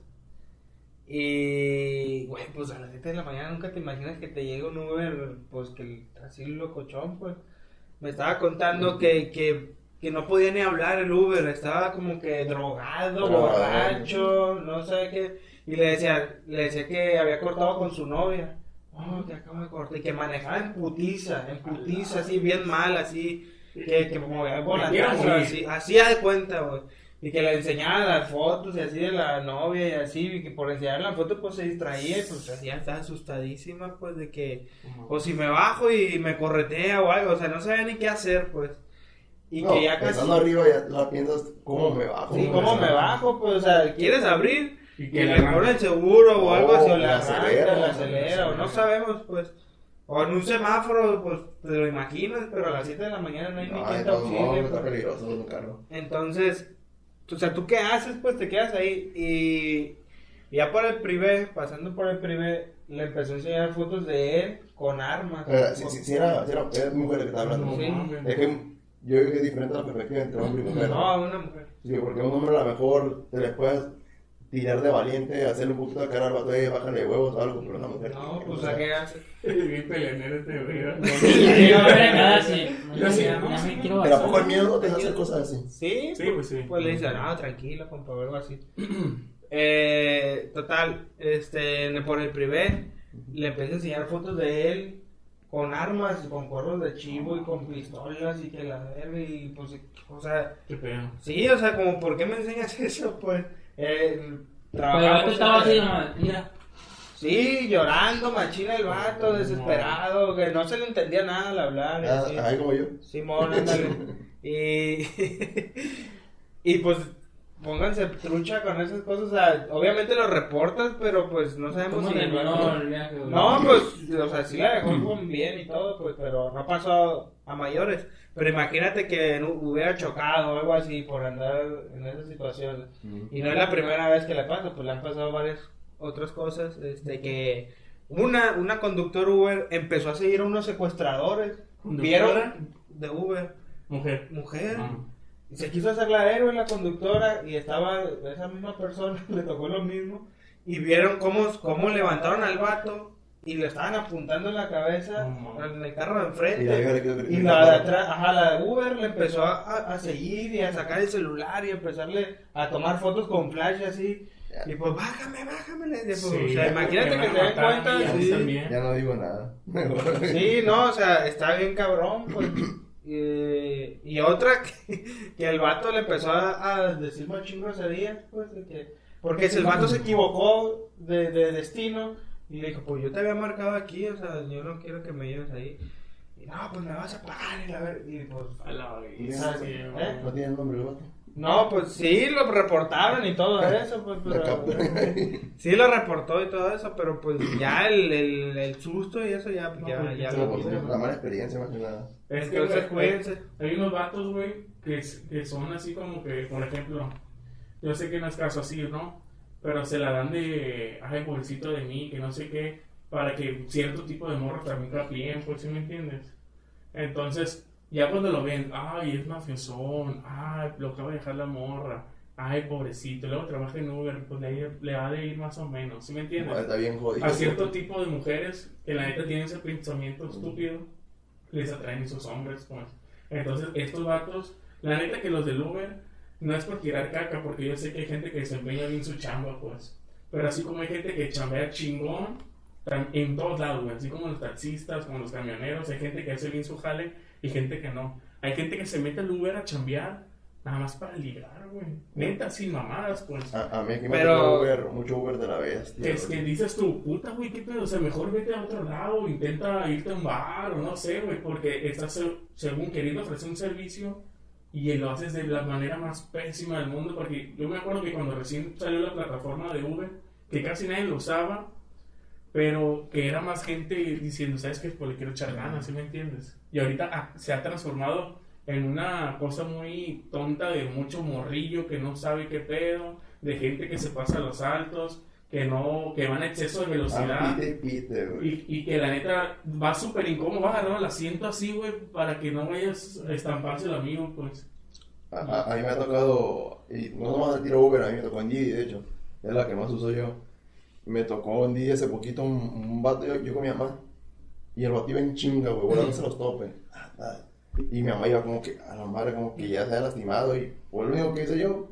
Y, güey, pues a las 7 de la mañana nunca te imaginas que te llega un Uber, pues que así locochón, pues. Me estaba contando que, que, que no podía ni hablar el Uber, estaba como que drogado, Drogado. borracho, no sé qué. Y le decía, le decía que había cortado con su novia. Oh, que acabo de cortar. Y que manejaba en putiza, en putiza, así bien mal, así. que, que como morir. así, así de cuenta, güey. Y que le enseñaba las fotos y así de la novia y así, y que por enseñar la foto pues se distraía y pues así ya estaba asustadísima pues de que, o si me bajo y me corretea o algo, o sea, no sabía ni qué hacer pues. Y No, que ya casi... Arriba ya la piensas, ¿cómo me bajo? Sí, ¿cómo me bajo? Pues, o sea, ¿quieres abrir? Y Que que le la ponen seguro o algo Oh, así, o le la acelera, la acelera, o no sabemos, pues. O en un semáforo, pues, te lo imaginas, pero a las 7 de la mañana no hay ni No, quien te no, no, pues. está peligroso un carro. Entonces, o sea, ¿tú qué haces? Pues te quedas ahí y ya por el privé, pasando por el privé, le empezó a enseñar fotos de él con armas. Eh, sí, sí, sí era, sí era, era mujer que estaba hablando. Sí. Es que yo creo que es diferente la perspectiva entre hombre y mujer. No, una mujer. Sí, porque un hombre a lo mejor te les puedes tirar de valiente, hacerle un poquito de cara al vato, eh, bájale huevos o algo, pero una mujer. No, pues o sea, ¿a qué haces? Bien peleonero este güey. nada. Yo sí, Ya- ¿no? ya me quiero Pero ¿a poco el miedo te hace cosas así? Sí, Sí, pues sí. Pues le dice, no, tranquilo, compa, o algo así. eh, total, este, por el privé, le empecé a enseñar fotos de él con armas, con cuernos de chivo y con pistolas y que la verga y pues, o sea, Qué pedo. sí, o sea, como, ¿por qué me enseñas eso? Pues, eh, Pero el vato trabajamos. estaba así en- nomás, mira. Sí, llorando, machina el vato, desesperado, que no se le entendía nada al hablar. Ah, así. como yo. Simón, ándale. y, y pues pónganse trucha con esas cosas. O sea, obviamente lo reportas, pero pues no sabemos ¿Cómo si. terminó el viaje? güey? No, pues, o sea, sí la dejó con bien y todo, pues, pero no pasó a mayores. Pero imagínate que no- hubiera chocado o algo así por andar en esa situación. Y no es la primera vez que le pasa, pues le han pasado varias otras cosas. Este, que una, una conductor Uber empezó a seguir a unos secuestradores. Vieron de Uber, Mujer. mujer. Ah. Y se quiso hacer la héroe la conductora y estaba esa misma persona, le tocó lo mismo. Y vieron cómo, cómo levantaron al vato y le estaban apuntando en la cabeza mames. en el carro de Y enfrente. la Y la de atrás, ajá, la de Uber le empezó a, seguir y a sacar el celular y a empezarle a tomar fotos con flash así. Y pues, bájame, bájame. pues, Sí, o sea, imagínate que se a den cuenta. mí, a mí sí. Ya no digo nada. Sí, no, o sea, está bien cabrón, pues. Eh, y otra que, que el vato le empezó a, a decir machín groserías, pues, de que, porque si el vato se equivocó de, de destino y le dijo, pues yo te había marcado aquí, o sea, yo no quiero que me lleves ahí. Y no, pues me vas a pagar y la ver, y pues, A la ¿Y verga, ese- sí, ¿eh? No tiene el nombre el vato. No, pues sí, lo reportaron y todo eso, pues, pero, sí lo reportó y todo eso, pero pues ya el, el, el susto y eso ya, No, ya, ya sí, lo vimos. La mala experiencia más que nada. Es que, Entonces, güey, cuídense. Hay unos vatos, güey, que, que son así como que, por ejemplo, yo sé que no es caso así, ¿no? Pero se la dan de, ay, pobrecito de mí, que no sé qué, para que cierto tipo de morros también capien, pues, ¿sí me entiendes? Entonces, ya cuando lo ven, ay, es mafiosón, ay, lo acaba de dejar la morra, ay, pobrecito, luego trabaja en Uber, pues le, le ha de ir más o menos, ¿sí me entiendes? Está bien jodido. a cierto tipo de mujeres que la neta tienen ese pensamiento estúpido, les atraen esos hombres, pues. Entonces, estos vatos, la neta que los del Uber, no es por tirar caca, porque yo sé que hay gente que desempeña bien su chamba, pues. Pero así como hay gente que chambea chingón, en todos lados, güey. Así como los taxistas, como los camioneros, hay gente que hace bien su jale y gente que no. Hay gente que se mete al Uber a chambear, nada más para ligar, güey. Neta, sin mamadas, pues. A, a mí aquí me Pero- Uber, mucho Uber de la bestia. Que es que dices tú, puta, güey, qué pedo, o sea, mejor vete a otro lado, intenta irte a un bar o no sé, güey, porque estás se- según queriendo ofrecer un servicio y lo haces de la manera más pésima del mundo, porque yo me acuerdo que cuando recién salió la plataforma de Uber, que casi nadie lo usaba, pero que era más gente diciendo, ¿sabes qué? Pues le quiero echar ganas, ¿sí me entiendes? Y ahorita ah, se ha transformado en una cosa muy tonta de mucho morrillo que no sabe qué pedo, de gente que se pasa a los altos, que no, que van a exceso de velocidad. Ah, pite, güey. Y, y que la neta va súper incómodo, va a agarrar el asiento así, güey, para que no vayas a estamparse el amigo, pues. A, a- a mí me ha tocado, y no nomás al tiro Uber, a mí me tocó en Didi, de hecho, es la que más uso yo. Me tocó en Didi hace poquito un, un vato, yo, con mi mamá, y el vato iba en chinga, güey, volándose los topes. Ah. Y mi mamá iba como que, a la madre, como que ya se había lastimado, y pues lo único que hice yo,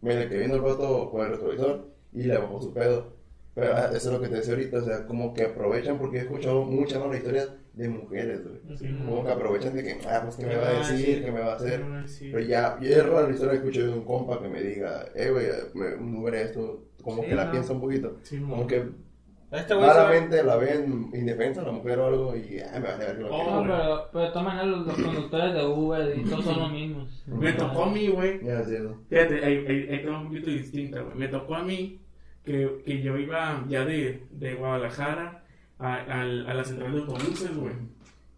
me le quedé viendo el vato con el retrovisor, y le bajó su pedo. Pero ah, eso es lo que te decía ahorita, o sea, como que aprovechan, porque he escuchado muchas malas historias de mujeres, güey. Sí, Como que aprovechan de que, ah, pues, ¿qué me va a decir? ¿Qué me va a hacer? Pero ya, yo es rara la historia que escuché de un compa que me diga, eh, güey, me- un Uber esto, como Sí, que la no. piensa un poquito. Sí, Como mo. que Este se va- la ven indefensa la mujer o algo y, ah, me vale ver que lo Oh, que- pero, pero de todas maneras los, los conductores de Uber y todos son los mismos. Me tocó a mí, güey. Ya, sí, ¿no? Fíjate, ahí, ahí, un poquito distinta, güey. Me tocó a mí que, que yo iba ya de, de Guadalajara a, al- a la central de autobuses, güey.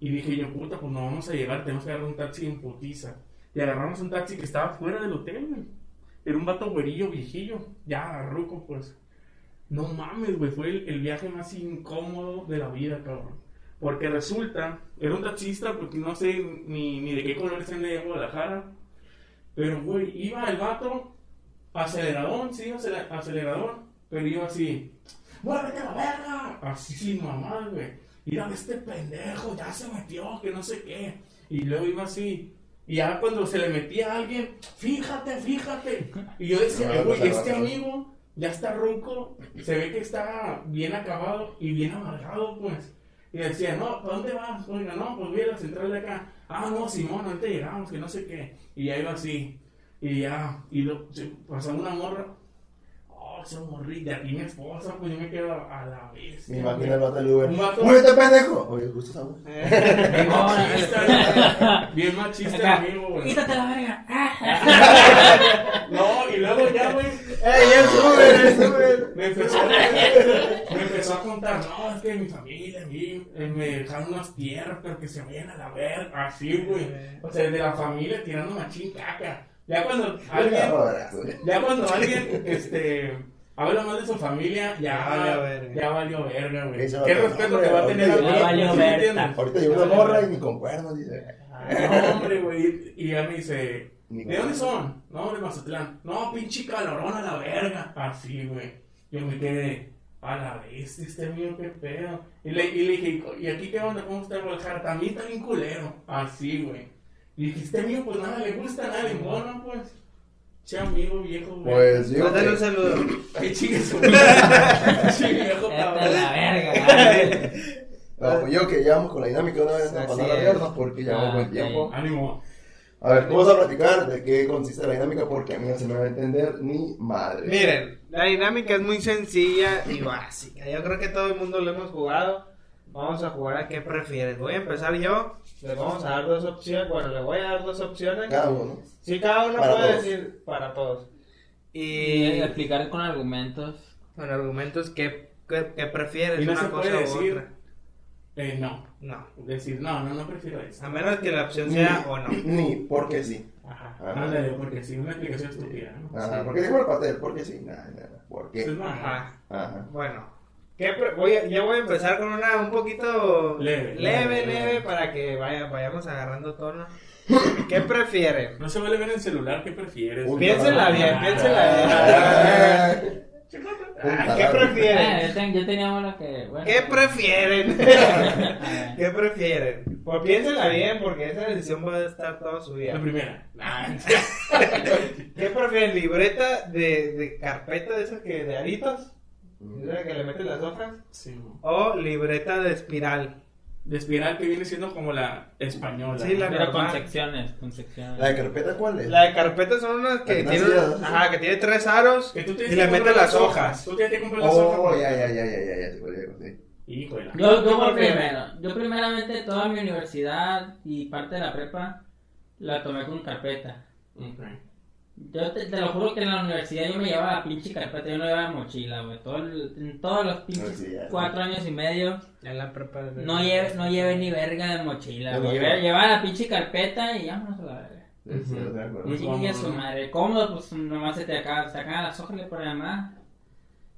Y dije yo, puta, pues no vamos a llegar, tenemos que agarrar un taxi en putiza. Y agarramos un taxi que estaba fuera del hotel, güey. Era un vato güerillo, viejillo, ya ruco, pues. No mames, güey, fue el, el viaje más incómodo de la vida, cabrón. Porque resulta, era un taxista, porque no sé ni, ni de qué color sean de Guadalajara. Pero, güey, iba el vato, acelerador, sí, acele- acelerador, pero iba así, ¡muévete a la verga! Así sin mamá, güey. Mira, este pendejo ya se metió, que no sé qué. Y luego iba así. Y ya cuando se le metía a alguien, fíjate, fíjate. Y yo decía, No, güey, no, no, este amigo ya está ronco, se ve que está bien acabado y bien amargado, pues. Y decía, no, ¿para dónde vas? Oiga, no, pues voy a la central de acá. Ah, no, Simón, ahorita llegamos, que no sé qué. Y ya iba así. Y ya, y lo, pasaba una morra. Morrilla, y mi esposa, pues yo me quedo a la vez. Me imagino el vato del Uber. ¡Muévete, pendejo! Oye, justo esa güey. Bien machista, bien machista amigo, güey. Quítate la verga. No, y luego ya, güey. ¡Ey, es Uber, es Uber! Me empezó, me empezó a contar, no, es que mi familia, a mí, eh, me dejaron unas tierras, pero que se vayan a la verga, así, güey. O sea, de la familia tirando machín caca. Ya cuando alguien, ya cuando alguien, este, habla mal de su familia, ya, Ya valió verga. ya valió verga, güey. Eso ¿Qué respeto te va a tener Ya valió ¿Sí me verga. Ahorita llegó una morra y ni con cuernos, dice. No, hombre, güey. Y ya me dice, ¿de dónde son? No, de Mazatlán. No, pinche calorón a la verga. Así, güey. Yo me quedé, a la vez, este mío, qué pedo. Y le, y le dije, ¿y aquí qué onda? ¿Cómo está Guadalajara? También está bien culero. Así, güey. Y dije, este mío, pues nada le gusta, nada le embona, pues. Che amigo viejo, güey. Pues digo Mándale un que, saludo. Ay, chingue su madre. Che viejo, Vete a cabrón. la verga. no, pues yo que llevamos con la dinámica una vez para no es. alargarnos porque llevamos Ah, buen tiempo. Ánimo. A ver, vamos a platicar de qué consiste la dinámica porque a mí no se me va a entender ni madre. Miren, la dinámica es muy sencilla y básica. Yo creo que todo el mundo lo hemos jugado. Vamos a jugar a qué prefieres. Voy a empezar yo. Les vamos a dar dos opciones. Bueno, le voy a dar dos opciones. Cada uno. Sí, cada uno Para puede todos. decir para todos. Y Y explicar con argumentos. con argumentos qué, qué, qué prefieres, Y no una se cosa puede u decir, otra. eh, no. No. Decir, no, no, no prefiero eso. A menos que la opción Ni, sea o no. ni porque sí. Ajá. Ajá. Ándale, porque si una explicación estúpida, ¿no? Ajá, Sí. porque dijo el pastel, porque sí. Nada, nada. ¿Por qué? Entonces, no, Ajá. Ajá. Bueno. ¿Qué pre- voy a, yo voy a empezar con una un poquito Leve, leve, leve, para que vaya, vayamos agarrando tono. ¿Qué prefieren? No se vale ver en el celular, ¿qué prefieres? Uy, Piénsela bien, Ah, piénsela bien. Ah, ¿Qué Ah, prefieren? yo, ten- yo tenía una que. Bueno. ¿Qué prefieren? Ah, ¿Qué prefieren? Pues piénsela bien porque esa decisión puede estar toda su La vida. primera. Nah. ¿Qué prefieren? ¿Libreta de, de carpeta de esas que de aritos? ¿Esa que le meten las hojas? Sí. ¿O libreta de espiral? De espiral que viene siendo como la española. Sí, la-. Pero con secciones, con secciones. ¿La de carpeta cuál es? La de carpeta son unas que ¿no? ajá, que tiene tres aros Que tú y le meten las hojas. Tú tienes que comprar las hojas. Oh, ya, ya, ya, ya, ya, ya, sí. Híjole. Yo, yo primero. Yo primeramente toda mi universidad y parte de la prepa la tomé con carpeta. Ok. Yo te, te lo juro que en la universidad yo me llevaba la pinche carpeta, yo no llevaba mochila, güey. Todo el- en todos los pinches Universidad. cuatro años y medio En la prepa. no lleve, no lleve ni verga de mochila, güey. llevo. Llevaba la pinche carpeta y vámonos a la verga. Sí, sí, de. Muy Y su madre. Cómodo, pues nomás se te acaba, se acaban las hojas, le ponen además.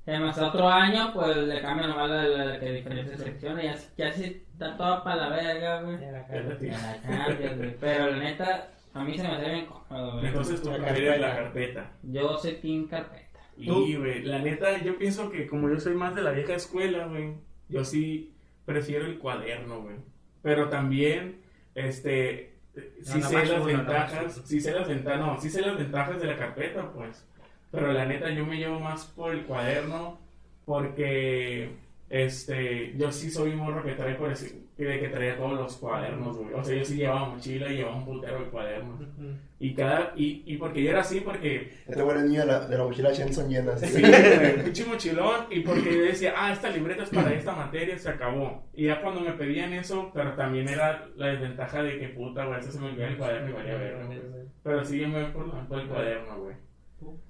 Y además otro año, pues le cambian nomás la, la, la que diferentes secciones. Ya, ya está toda para la verga, güey. La Ya güey. Pero la neta, a mí se me hace bien cómodo, güey. Entonces tú prefieres la carpeta. Yo soy team carpeta. Y, güey, la neta, yo pienso que como yo soy más de la vieja escuela, güey, yo sí prefiero el cuaderno, güey. Pero también, este, sí No, sé las uno, ventajas, sí sé las ventajas, no, sí sé las ventajas de la carpeta, pues. Pero la neta, yo me llevo más por el cuaderno porque este, yo sí soy un morro que trae por decir, de que traía todos los cuadernos, güey. O sea, yo sí llevaba mochila y llevaba un putero de cuadernos. Y cada, y, y porque yo era así, porque Este güey era el niño de la, de la mochila Shenson llena. Sí, güey, pinche mochilón. Y porque yo decía, ah, esta libreta es para esta materia, se acabó. Y ya cuando me pedían eso, pero también era la desventaja de que puta, güey, eso se me olvidó el cuaderno y valía ver, güey. Pero sí, yo me voy por, por el cuaderno, güey.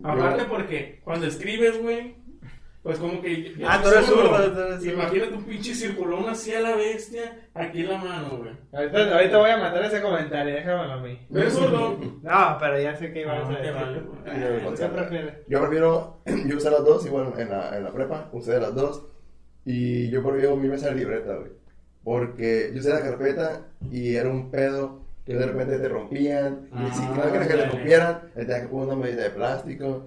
Aparte, porque cuando escribes, güey, pues como que. Ah, tú eres zurdo. eres. Imagínate un pinche circulón así a la bestia, aquí en la mano, güey. Ahorita, ahorita voy a matar ese comentario, déjamelo a mí. ¿Ves zurdo? No, pero ya sé que ibas No, a te. ¿Tú ¿Qué prefieres? Yo prefiero, yo usé las dos, igual en la, en la prepa, usé las dos. Y yo prefiero mil veces la libreta, güey. Porque yo usé la carpeta y era un pedo que de repente te rompían. y si Ah, no querías que te rompieran, tenías que poner una medida de plástico.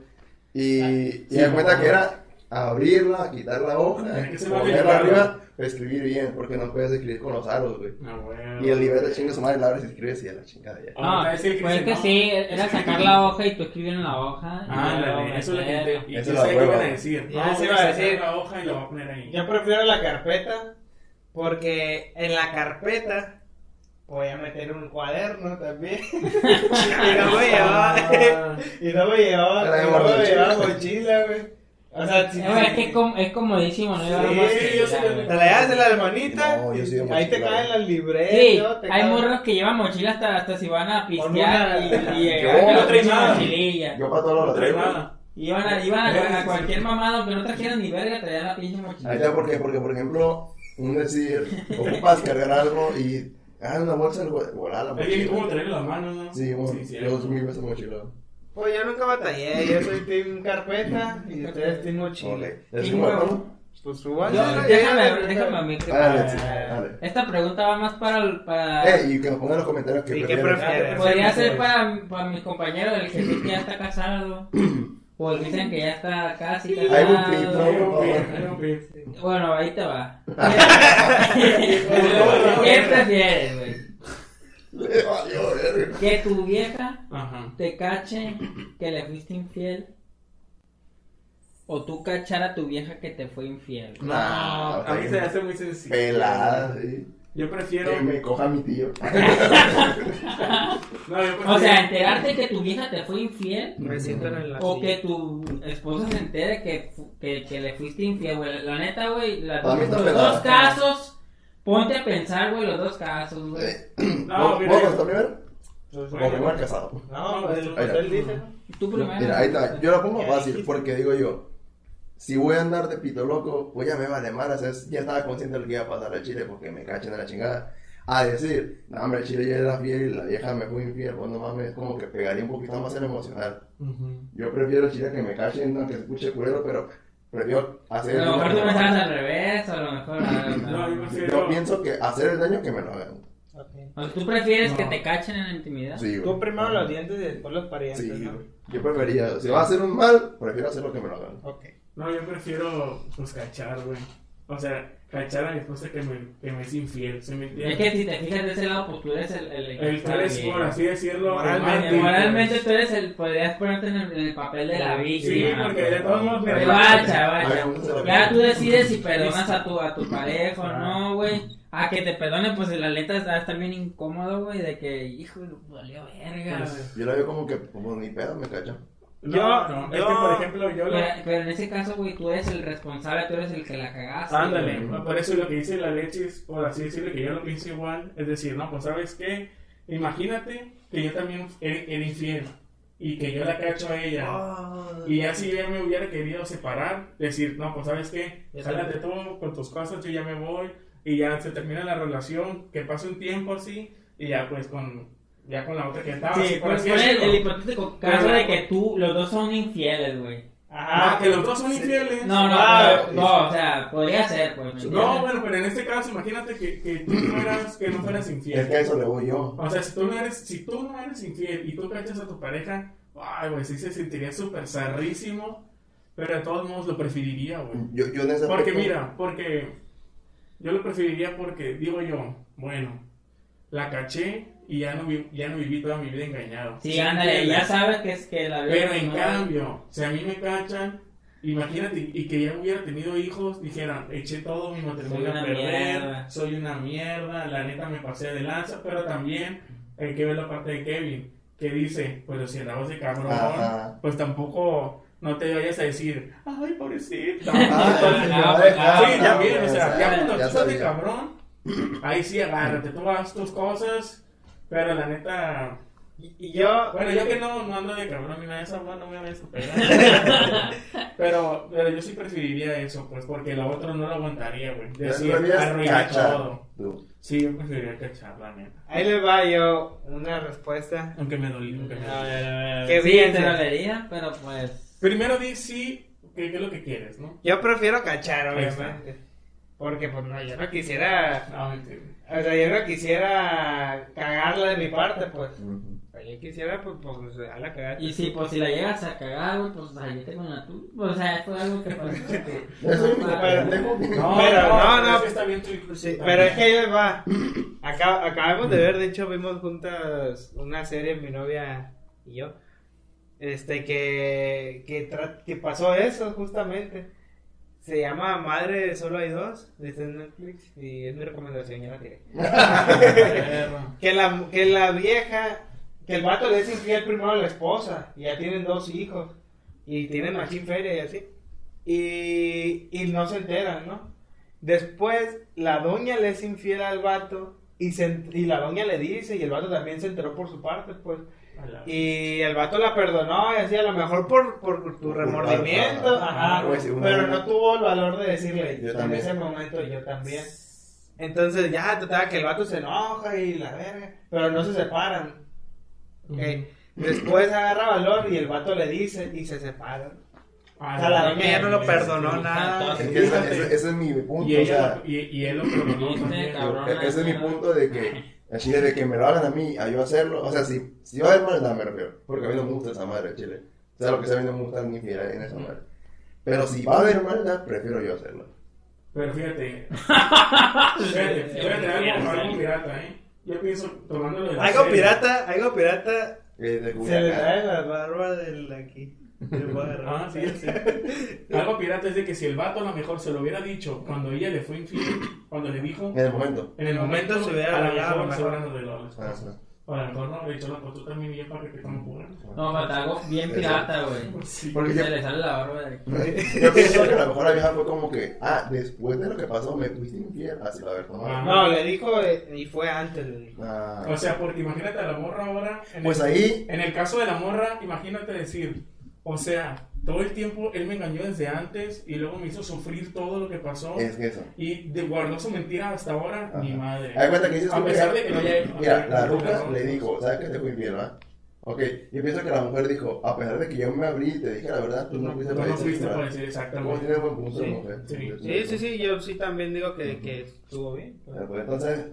Y, y sí, me di cuenta que era abrirla, quitar la hoja, que ponerla arriba, escribir bien, porque no puedes escribir con los aros, güey. Ah. Y el libreta chinga su madre, la abres y escribes y a la chingada ya. Ah, No, es el que pues es que no. sí, era sacar la hoja y tú escribir en la hoja. y Ah, luego ándale, eso es lo que te. Y Esa yo es la sé que iban a decir. Ya No, se voy iba a a decir. la hoja y la voy a poner ahí. Yo prefiero la carpeta porque en la carpeta voy a meter un cuaderno también. y no me llevaba, Ah. y no me llevaba, la y no me llevaba mochila, güey. O sea, si Eh, güey, es que es, com- es comodísimo, ¿no? Sí, mochila, yo sí güey. le- te la llevas en la hermanita, No, yo sí de ahí te mochila, caen las libretas. Sí, hay caen- morros que llevan mochila hasta, hasta si van a pistear y, una- y Yo llegar con no la trae nada. mochililla. Yo para todo lo No traigo. Iban a, iban Sí, a, a sí, cualquier sí. mamado, aunque no trajeran ni verga, traían la pinche mochila. Ahí está, ¿por qué? Porque, por ejemplo, un decir, ocupas cargar algo y ah, una bolsa, volar la Es bien mochila. como traerle las manos, ¿no? Sí, bueno, sí. yo uso mil veces mochila. Pues yo nunca batallé, yo soy team carpeta y ustedes team mochila. ¿Es hermano? Pues suban. Déjame, déjame a mí que- Dale, sí, dale. Esta pregunta va más para... el- para Eh, y que nos pongan en los comentarios que ¿Y qué prefieren. prefieres? Podría ser para, para mis compañeros, el que dice que ya está casado. O el que dicen que ya está casi casado. Hay un hay. Bueno, ahí te va. ¿Qué prefieres, güey? Que tu vieja Ajá. te cache que le fuiste infiel. O tú cachar a tu vieja que te fue infiel. No, Nah, a mí se me hace muy sencillo. Pelada, sí. Yo prefiero. Que me coja mi tío. No, yo prefiero. O sea, enterarte que tu vieja te fue infiel. Me siento en la O que tu esposa se entere que, que, que le fuiste infiel, güey. La neta, güey, la- los dos casos, ponte a pensar, güey, los dos casos, güey. Eh, No, ¿Puedo mira, contestar primero? Pues, Como primero casado. No, pues está. papel dice. Tú primero. Mira, ahí está. Yo la pongo fácil porque digo yo. Si voy a andar de pito loco, pues ya me vale mal. O sea, ya estaba consciente de lo que iba a pasar al chile porque me cachen de la chingada. A decir, no, hombre, el chile ya era fiel y la vieja me fue infiel. Pues no mames, como que pegaría un poquito más en emocional. Ujú. Yo prefiero el chile que me cachen, aunque se escuche culero, pero prefiero hacer A lo mejor tú pensabas al revés, o a lo mejor. No, yo prefiero. Yo pienso que hacer el daño que me lo hagan. Ok. O sea, ¿Tú prefieres que te cachen en la intimidad? Sí, güey. Tú primero los dientes y después los parientes, Sí, ¿no? Yo preferiría, si va a hacer un mal, prefiero hacer lo que me lo hagan. Ok. No, yo prefiero, pues, cachar, güey. O sea, cachar a mi esposa que me, que me es infiel, ¿se me entiende? Es que si te fijas de ese lado, pues tú eres el. El, El está tal es, bien. por así decirlo, Moralmente, Moralmente pues. tú eres el. Podrías ponerte en el, en el papel de la víctima. Sí, porque de todos modos me Pero relaja. guacha, A mí guacha. me gusta la Ya tú decides si perdonas a tu, a tu pareja o no, güey. A que te perdone, pues la letra está, está bien incómodo, güey, de que, hijo, valió verga, Pues. Yo lo veo como que, pues ni pedo, me cachan. No, Yo- no, es yo- que, por ejemplo, yo lo... Pero, pero en ese caso, güey, tú eres el responsable, tú eres el que la cagaste. Ándale, güey. por eso lo que dice la leche es, por así decirlo, que yo lo pienso igual. Es decir, no, pues sabes qué, imagínate que yo también era, infiel y que yo la cacho a ella. Y ya si ella me hubiera querido separar, decir, no, pues sabes qué, jálate tú con tus cosas, yo ya me voy y ya se termina la relación, que pase un tiempo así y ya pues con, ya con la otra que estaba. Sí, por pues el, el hipotético caso Pero- de que tú, los dos son infieles, güey. Ah, que los dos son infieles. No, no, Ah, no, no, o sea, podría ser, pues. ¿me No, bueno, pero en este caso, imagínate que, que tú fueras, que no fueras infiel. Es que eso le voy yo. O sea, si tú no eres, si tú no eres infiel y tú cachas a tu pareja, ay, güey, sí se sentiría súper zarrísimo, pero de todos modos lo preferiría, güey. Yo, yo en ese Porque aspecto- mira, porque yo lo preferiría porque, digo yo, bueno, la caché y ya no, vi- ya no viví toda mi vida engañado. Sí, ándale, ya sabes que es que la vida. Pero en no- cambio, si a mí me cachan, imagínate, y que ya hubiera tenido hijos, dijeran, eché todo mi matrimonio a perder, mierda. soy una mierda, la neta me pasé de lanza, pero también hay que ver la parte de Kevin, que dice, pues si andabas de cabrón, Ajá. pues tampoco no te vayas a decir, ay, pobrecito. Sí, también, o sea, ya cuando tú estás de cabrón, ahí sí agárrate, tú haz tus cosas, pero la neta, Y, y yo, bueno, yo que no, no ando de cabrón ni nada de bueno, no me voy a pero, pero yo sí preferiría eso, pues, porque lo otro no lo aguantaría, güey. Decir, arruinar todo. Sí, yo preferiría cachar, la neta. ahí les va yo una respuesta. Aunque me dolió, aunque me A dolió. ver, a ver. Que Sí, bien te dolería, pero pues. Primero di sí, que, que es lo que quieres, ¿no? Yo prefiero cachar, obviamente. Porque, pues, no, yo no quisiera. No. O sea, yo no quisiera cagarla de mi parte, pues. Yo quisiera, pues, pues, a la cagada. Y si, pues, si la llegas a cagar, pues saliste con la tu. O sea, fue algo que pasó. No, Pero, no, no, pero no. es que está bien tu Sí, pero es que ahí va. Acá, acabamos de ver, de hecho, vimos juntas una serie, mi novia y yo. Este, que, que, tra- que pasó eso, justamente. Se llama Madre Solo hay dos, dice en Netflix, y es mi recomendación, ya la tiré. Que la, que la vieja, que el vato le es infiel primero a la esposa, y ya tienen dos hijos, y tienen machín feria y así. Y, y no se enteran, ¿no? Después, la doña le es infiel al vato, y, se, y la doña le dice, y el vato también se enteró por su parte, pues. Y el vato la perdonó, y así, a lo mejor por, por tu remordimiento, Ajá. pero no tuvo el valor de decirle, Yo en ese momento yo también. Entonces ya, total, que el vato se enoja y la verga, pero no se separan. Después agarra valor y el vato le dice y se separan. Ah, O sea, la no, doña ya no lo perdonó nada. Es que ese, Fíjate. ese- ese es mi punto. Y, o ella, sea, y, y él lo perdonó e- ese es mi punto de que, así de que me lo hagan a mí, a yo hacerlo. O sea, si, si va a haber maldad, me refiero. Porque a mí no me gusta esa madre, chile. O sea, lo que sea, a mí no me gusta ni infiel en esa madre. Pero si va a haber maldad, prefiero yo hacerlo. Pero fíjate. fíjate, fíjate, algo, algo pirata, ¿eh? Yo pienso, tomándolo de la Algo serie. pirata, algo pirata, Eh, de se le en la barba del aquí. Ah, sí, sí. Algo pirata es de que si el vato a lo mejor se lo hubiera dicho cuando ella le fue infiel, cuando le dijo, En el momento. en el En el momento, se hubiera a lo mejor se hubieran arreglado las cosas. Ajá. O a lo mejor no, le pues tú también bien para que te jugando. No, falta algo bien pirata, güey. Sí. Porque yo, Se le sale la barba de aquí. yo pienso que a lo mejor la vieja fue como que, ah, después de lo que pasó, me fuiste infiel. Así la verdad. Ah. No, le dijo eh, y fue antes, le dijo. Ah. O sea, porque imagínate a la morra ahora. En Pues el, ahí, En el caso de la morra, imagínate decir, o sea, todo el tiempo él me engañó desde antes y luego me hizo sufrir todo lo que pasó es que eso. y de, guardó su mentira hasta ahora, mi Ajá. madre. Hay cuenta que dices A pesar de que no haya- Mira, la ruca no, le no, dijo, no. ¿sabes que te fui infiel, va? Ok, yo pienso que la mujer dijo, a pesar de que yo me abrí y te dije la verdad, tú no fuiste no para fuiste decir, para ¿verdad? decir exactamente. tiene buen punto Sí, mujer. sí. Sí, sí, sí, yo sí también digo que, que estuvo bien. Eh, Pues entonces,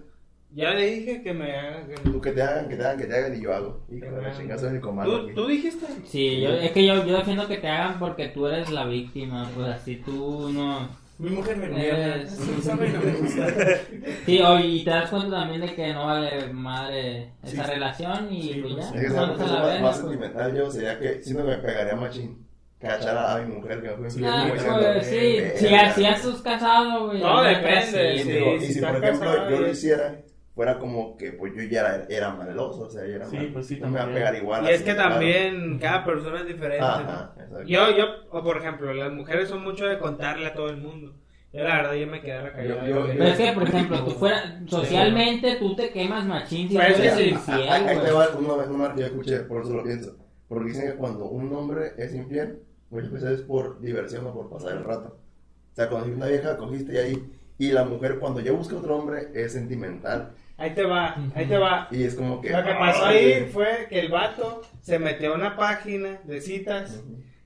Ya le dije que me hagan. que- tú que te hagan, que te hagan, que te hagan y yo hago. Hijo Que de soy el comando. ¿Tú, tú dijiste? Sí, yo, es que yo, yo defiendo que te hagan porque tú eres la víctima, pues así tú no... Mi mujer me gusta. Sí, o- y te das cuenta también de que no vale madre esa Sí. relación y Sí, pues pues, ya, Es que la más, más pues. sentimental yo sería que si no me pegaría machín. Cachar a, a mi mujer que me fue Sí, pues, diciendo, sí, "Eh, si, verga". si estás casado, güey. No, depende, sí, sí. Y si por ejemplo yo lo hiciera, fuera como que pues yo ya era, era maleloso, o sea, yo era Sí, mal- pues sí, no me va a pegar igual. Y es que claro. también cada persona es diferente. Ajá, ¿no? exacto. Yo, yo, o por ejemplo, las mujeres son mucho de contarle a todo el mundo. Yo, la verdad, yo me quedara callado. Yo- yo- Pero es que, por ejemplo, tú fuera, socialmente tú te quemas machín si tú Pues, eres sí, infiel, ahí te va una vez una que yo escuché, por eso lo pienso. Porque dicen que cuando un hombre es infiel, muchas veces es por diversión o por pasar el rato. O sea, cuando una vieja cogiste y ahí, y la mujer cuando ya busca otro hombre es sentimental. Ahí te va, ahí te va. Y es como que... Lo que pasó ahí fue que el vato se metió a una página de citas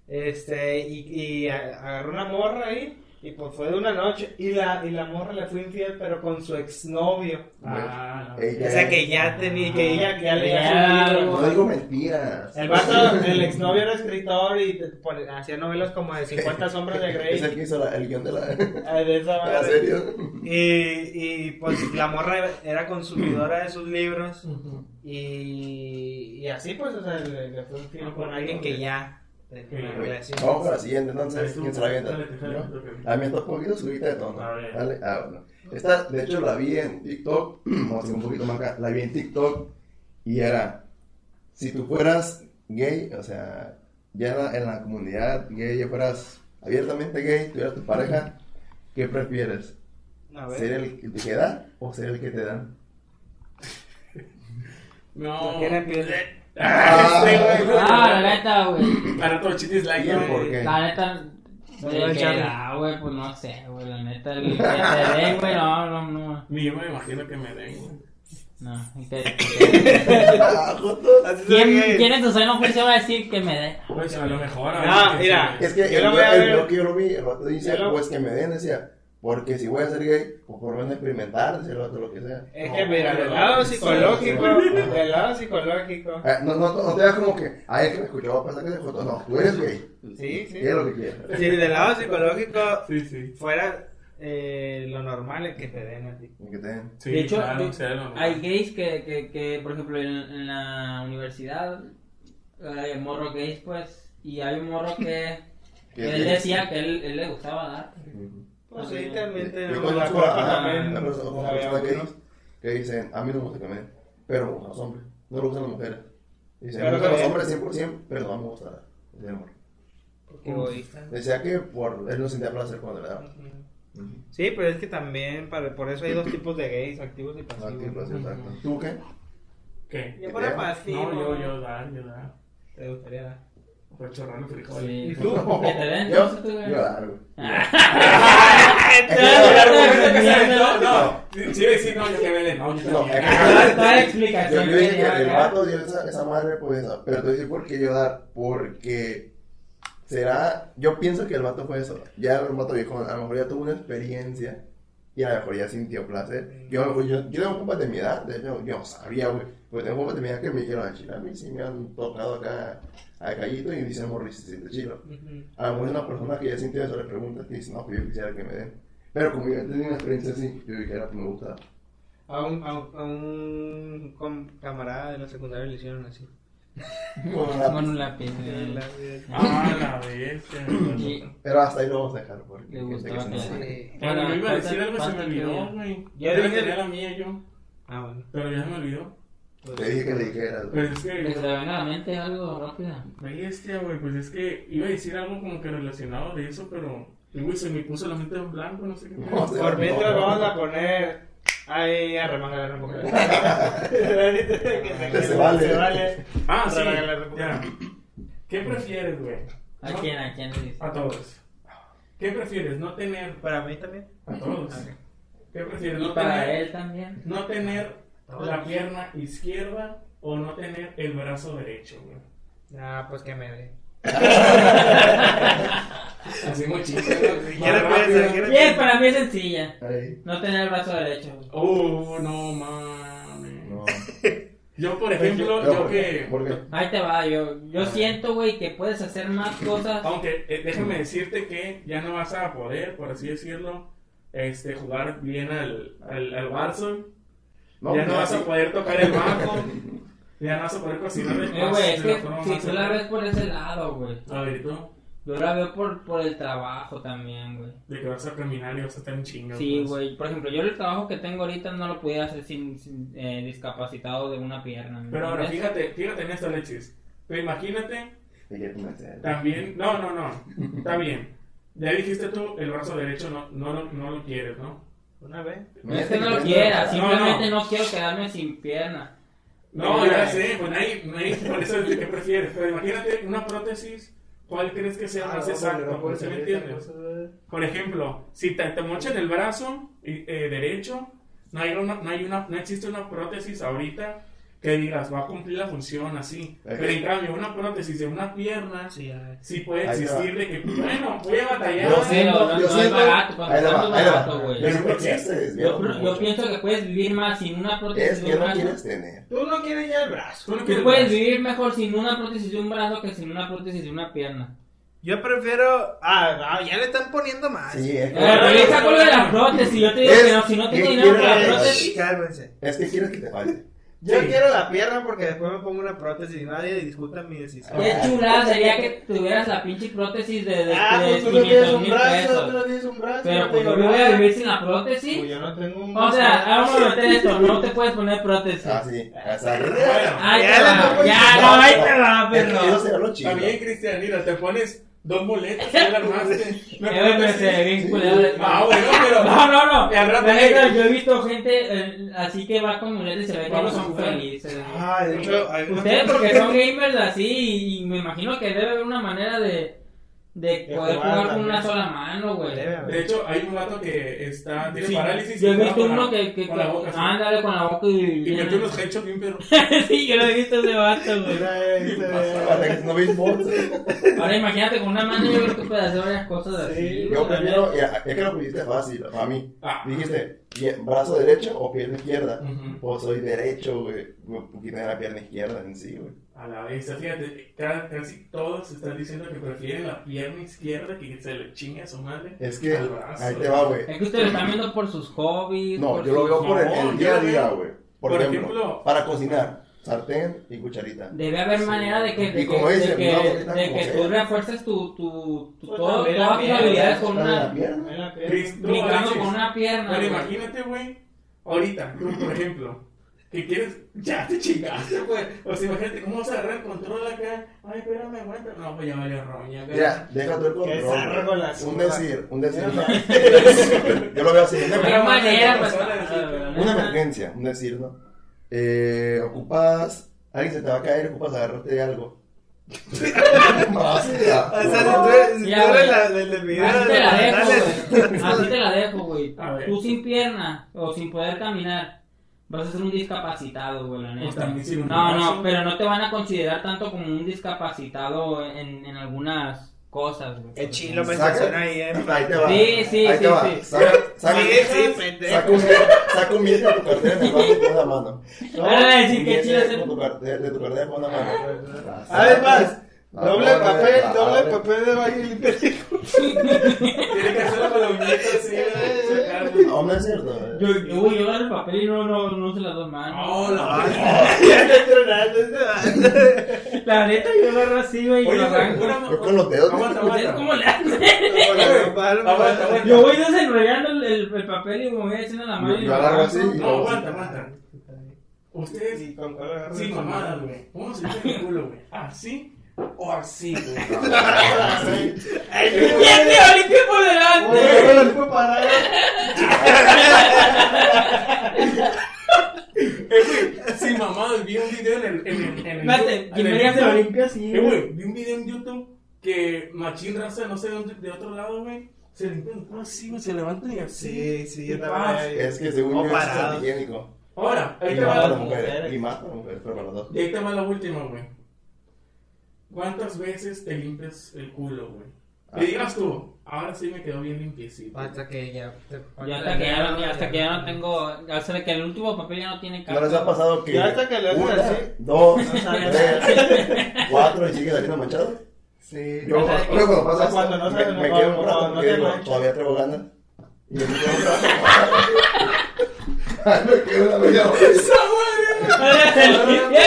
este y, y agarró una morra ahí y pues fue de una noche y la y la morra le fue infiel pero con su exnovio. Ah, no. Ella- O sea que ya tenía que ella ya le Ya, había No digo mentiras. El vato, el exnovio era escritor y te pone- hacía novelas como de 50 sombras de Grey. Es el que hizo la- el guion de la, de eh, de esa madre. Y, y pues la morra era consumidora de sus libros y, y así pues, o sea, le, le fue infiel con alguien que ya relación. Vamos a la siguiente, entonces, ¿quién se la avienta? A mí me un poquito subida de tono. Dale. Ah, bueno. Esta, de hecho, la vi en TikTok. Vamos a ir un poquito más acá. La vi en TikTok y era: si tú fueras gay, o sea, ya en la, en la comunidad gay, ya fueras abiertamente gay, tuvieras tu pareja, ¿qué prefieres? A ver. ¿Ser el que te queda o ser el que te dan? No. ¿Quién empieza? Ah, este, güey. Ah, la neta, güey. Para todo chitis like, ¿Y el güey. por qué? La neta, No, el que da, güey, pues no sé, güey, la neta, el que te den, güey, no, no, no, Ni yo me imagino que me den, güey. no, el el Ah, ¿Quién. ¿Quién en tu seno juicio va a decir que me den? Pues a lo mejor. a No, mira. Es que Yo el, lo voy a el que yo lo vi, el vato dice, pues que me den, decía, porque si voy a ser gay, pues por lo menos experimentar, el vato lo que sea. Es que mira, del lado psicológico, del lado psicológico. No, no, no te das como que, ay, es que me escuchó, va a pensar que es joto. No, tú eres gay. Sí, sí. Es lo que quieres. Si del lado psicológico Sí, sí. fuera eh, lo normal es que te den a ti. Y que te den. Sí, de hecho, claro, de- hay gays que, que, que por ejemplo, en, en la universidad, hay morro gays, pues, y hay un morro que, Que él decía que él, él le gustaba dar. Pues sí, también Yo tenemos la conozco a- culpa a- también. a a había personas que algunos. que dicen, a mí no me gusta que me den, pero gustan los hombres, no me gustan las mujeres. Dicen, Claro me gustan los hombres 100%, pero no me gusta el. Qué egoísta. Decía que por él no sentía placer cuando le daba. Ujú. Sí, pero es que también, para, por eso hay dos tipos de gays, activos y pasivos. Ah, sí, pues, exacto. ¿Tú qué? ¿Qué? Yo fuera pasivo. No, yo, yo dar, yo dar. Te gustaría dar. Fue chorrando frijoles. Sí. ¿Y tú? Te den, Yo, yo dar, güey. No, no. Sí, sí, no, yo que me den. No, yo No, también. es que- Toda- toda la Yo, explicación. yo dije que el vato dio esa, esa madre, pues, pero te voy a decir por qué yo dar, porque será, yo pienso que el vato fue eso, ya el vato viejo, a lo mejor ya tuvo una experiencia y a lo mejor ya sintió placer. Yo, mejor- yo, yo tengo compas de mi edad, de hecho, yo no sabía, güey, pues tengo compas de mi edad que me dijeron, a chile, a mí sí me han tocado acá a callito y dicen, morri, se siente chilo. A lo mejor una persona que ya sintió eso le pregunta y dice, no, pues yo quisiera que me den. Pero como yo tenía una experiencia así, yo dijera, pues me gusta. A un, a un, a un com- camarada de la secundaria le hicieron así. Con un lápiz. La- eh. Ah, la bestia. Y- Pero hasta ahí lo vamos a dejar. Porque Le hay gente gustaba que se que- enoja. Sí. Bueno, yo iba a decir algo y se me ¿cuánto olvidó, güey. Ya Yo dije- tenía la mía yo, Ah, bueno. pero ya se me olvidó. Te dije que le dijeras. güey. Pues es Que se que, le venga a la mente algo rápido. bestia, güey, pues es que iba a decir algo como que relacionado de eso, pero, y, güey, se me puso la mente en blanco, no sé qué. No, Por mientras no. vamos a poner ahí a remangar un poco. que se vale. Se vale. Ah, sí, la ya. ¿Qué prefieres, güey? ¿A ¿No? quién? ¿A quién le dices? A todos. ¿Qué prefieres? ¿No tener Para mí también. a todos? ¿Qué prefieres? Y ¿No para tener, él también. no tener la pierna izquierda o no tener el brazo derecho, güey? Ah, pues que me dé. Así muy chiste, ¿no? ¿Qué le Más puedes rápido. hacer? Bien, para mí es sencilla. Ahí. No tener el brazo derecho. Oh, no mames. No. Yo, por ejemplo, yo ¿por que. qué? ¿Por qué? Ahí te va, yo, yo siento, güey, que puedes hacer más cosas. Aunque eh, déjame decirte que ya no vas a poder, por así decirlo, este, jugar bien al, al, al Warzone. ya no vas a poder tocar el bajo. ya no vas a poder cocinar de Eh, güey, es que si más tú la ves por ese lado, güey. A ver, ¿tú? Yo la veo por, por el trabajo también, güey. De que vas a caminar y vas a estar en chinga. Sí, pues. güey. Por ejemplo, yo el trabajo que tengo ahorita no lo podía hacer sin, sin, eh, discapacitado de una pierna. ¿me Pero ahora, fíjate, fíjate en esto, Alexis. Pero imagínate, también. No, no, no. Está bien. Ya dijiste tú, el brazo derecho no, no, lo- no lo quieres, ¿no? Una vez. No es que no lo quiera, No, simplemente no. no quiero quedarme sin pierna. No, Eh, ya sé, pues nadie, nadie por eso es que prefieres. Pero imagínate una prótesis, ¿cuál crees que sea más exacto? ¿Sí me entiendes? Por ejemplo, si te, te mochan el brazo eh, eh, derecho, no hay, una, no, hay una, no existe una prótesis ahorita que digas, va a cumplir la función así. Ok. Pero en cambio, una prótesis de una pierna Sí, sí puede Ahí existir de que, bueno, voy a batallar. Yo Pero siento, no- yo no es barato, para ahí va, no es barato, güey. Yo que existe, Yo, pienso que puedes vivir más sin una prótesis Es de que un no brazo. quieres tener. Tú no quieres ya el brazo. Tú no Tú puedes brazo. vivir mejor sin una prótesis de un brazo que sin una prótesis de una pierna. Yo prefiero. Ah, ah, ya le están poniendo más. Sí, es que, revisa con lo de la prótesis. Yo te digo Es que no, si no tengo que dinero para la prótesis. Cálmense. es que quieres que te falte. Yo Sí. quiero la pierna porque después me pongo una prótesis y nadie discuta mi decisión. Qué chulada sería que tuvieras la pinche prótesis de, de, Ah, de pues tú no tienes 500 un brazo, pesos. tú no tienes un brazo. Pero no pues yo voy a nada. vivir sin la Pues prótesis. yo no tengo un O sea, vamos a meter esto, no te puedes poner prótesis. Ah, sí, exacto. Bueno, Ahí Ya te va, ya, no, ahí te va, Es que yo perro. sé lo chido. también, Cristian, mira, te pones dos boletas, ya la armaste. Eh, pero se ve bien Sí. culero de- Ah, bueno, pero. No, no, no. Yo he visto gente eh, así que va con muletas y se ve que no son felices. Ah, de hecho, hay una- Ustedes porque son gamers así y me imagino que debe haber una manera de, de De poder jugar jugar con una sola mano, güey. De hecho, hay un gato que está, tiene Sí, parálisis. Yo he visto con uno la- que, que, con la boca. así. ándale con la boca y... Y mete unos headshots bien perros. sí, yo lo he visto ese vato, güey. Este, Para no béisbol, sí. Ahora imagínate con una mano yo creo que puedes hacer varias cosas así. Sí, güey, Yo neta. ya, es que lo pusiste fácil, a mí. Ah. Dijiste, brazo derecho o pierna izquierda. Ujú. Pues soy derecho, güey. Tiene la pierna izquierda en sí, güey. A la vez, fíjate, ca- casi todos están diciendo que prefieren la pierna izquierda que se le chingue a su madre. Es que, al brazo. ahí te va, güey. Es que ustedes lo están viendo por sus hobbies. No, por yo lo veo por el, día a día, güey. Por, Por ejemplo, ejemplo- para cocinar, sartén y cucharita. Debe haber Sí. manera de que, de que, dice, de que, una bolita de como que sea. tú refuerces tu, tu, tu Pues todo, todas tus habilidades con una, pierna. Brincando con una pierna. Pero imagínate, güey, ahorita, por ejemplo, que quieres, ya te chingaste, güey. O sea, imagínate, ¿cómo vas a agarrar el control acá? Ay, espérame, aguanta. No, pues ya valió roña. güey. Mira, deja tú el control. Qué zarro con la Un decir, un decir. Mira, Yo lo veo así. Una, No manera, no, pues. una emergencia, un decir, ¿no? Eh, ocupas, alguien se te va a caer, ocupas agarrarte de algo. Más, ya. O sea, si tú eres, la del video, Así te la dejo, güey. Así te la dejo, güey. A ver. Tú sin pierna o sin poder caminar, vas a ser un discapacitado, güey, la Pues neta. un No, brazo. no, pero no te van a considerar tanto como un discapacitado en, en algunas cosas, güey. El chilo me Saca- estaciona ahí, eh. Ahí te va. Sí, sí, Ahí sí, te va. sí. Saca, saca, Sí, sí, saca un saca un billete de tu cartera el banco con una mano. Va a decir que chido es tu cartera- de tu cartera con una mano. Además, Ah, doble papel, doble papel de baile limpio. Tiene que hacerlo con la uñita así. No, no es cierto. eh. Yo, yo, güey, yo agarro el papel y no, no, no uso las dos manos. Oh, la Ya está entrenando este La neta, yo agarro así, güey, y Oye, lo güey, arranco. una- Yo con los dedos. Aguanta, ¿Ustedes aguanta. cómo le hacen? Aguanta, aguanta. Yo voy desenrollando el, el, el papel y me voy haciendo la mano. Yo- y yo lo agarro así y- No, aguanta, aguanta. Ustedes, sin mamadas, güey. ¿Cómo se limpian el culo, güey? ¿Así o así, güey? ¡Ya te limpio por delante! Fue. Eh, sin mamadas, vi un video en el. En el, en el Mate, en que el me se lo YouTube. limpia así. Eh, güey, vi un video en YouTube que Machín Raza, no sé de dónde, de otro lado, güey, se limpia el culo así, güey, se levantan y así. Sí, sí. Es que según yo es parado. antihigiénico. Ahora, ahí Y te va la. Y mata a las mujeres, pero para los dos. Y ahí te va la última, güey. ¿Cuántas veces te limpias el culo, güey? Que digas tú, ahora sí me quedó bien limpiecito. Hasta que ya. Ya hasta que ya, no, hasta que ya no tengo. Hasta que el último papel ya no tiene ¿No les ha pasado que Ya hasta que le hacen así. dos, tres, cuatro y sigue saliendo manchado? Sí. Yo, O sea, yo cuando pasa cuando no me, se- me quedo un rato porque digo, todavía traigo ganas. Y me quedo un rato. me quedo una media hora. se limpia,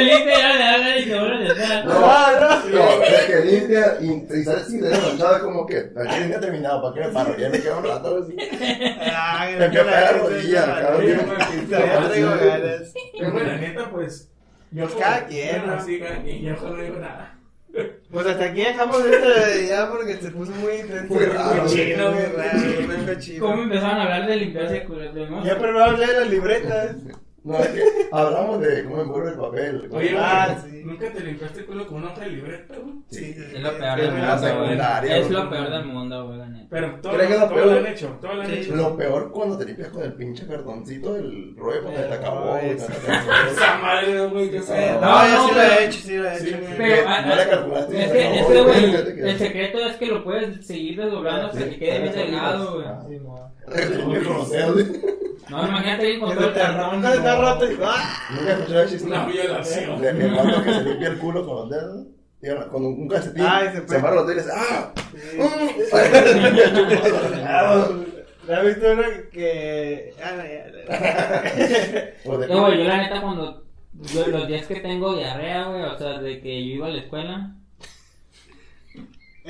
limpia ya le ganas y se vuelve a. No, no, es que limpia y, sale sin dedo manchado, es como que la chica ha terminado, ¿para qué me paro? Ya me quedo un rato así. Me a pegar cabrón. Pero bueno, la neta, pues. Yo Cada quien. Yo no digo nada. Pues hasta aquí dejamos esto ya porque se puso muy intenso. Muy raro, Muy chino, güey. muy raro, muy cochino. ¿Cómo empezaron a hablar de culo? Modo- Ya pero no hablé de las libretas. No, es que hablamos de cómo envuelve el papel. Oye, Ah, güey, sí. ¿nunca te limpiaste el culo con una hoja de libreta, güey? Sí, Es lo peor del la mundo, Es lo peor del mundo, güey. Pero todo, ¿Crees que lo todo peor? lo han hecho, todo lo han Sí. hecho. Lo peor cuando te limpias con el pinche cartoncito del rollo cuando te acabó. Esa madre, güey, que No, sea. No, yo no, sí lo he hecho, sí lo he Sí, hecho. Pero, ah, no la ah, calculaste. Es que, no, es que, güey, que- el secreto es que lo puedes seguir desdoblando hasta que quede bien delgado, güey. Ah. No, imagínate todo Cuando el te arrancas está no. roto y ¡ah! Nunca escuché el chiste. Una violación. De mi hermano que se limpia el culo con los dedos. Con un calcetín, Ay, se amarra los dedos y dice, ¡ah! ¿La has visto una que... Ah, no, de- güey, yo la neta cuando... yo los días que tengo diarrea, güey, o sea, de que yo iba a la escuela, Es que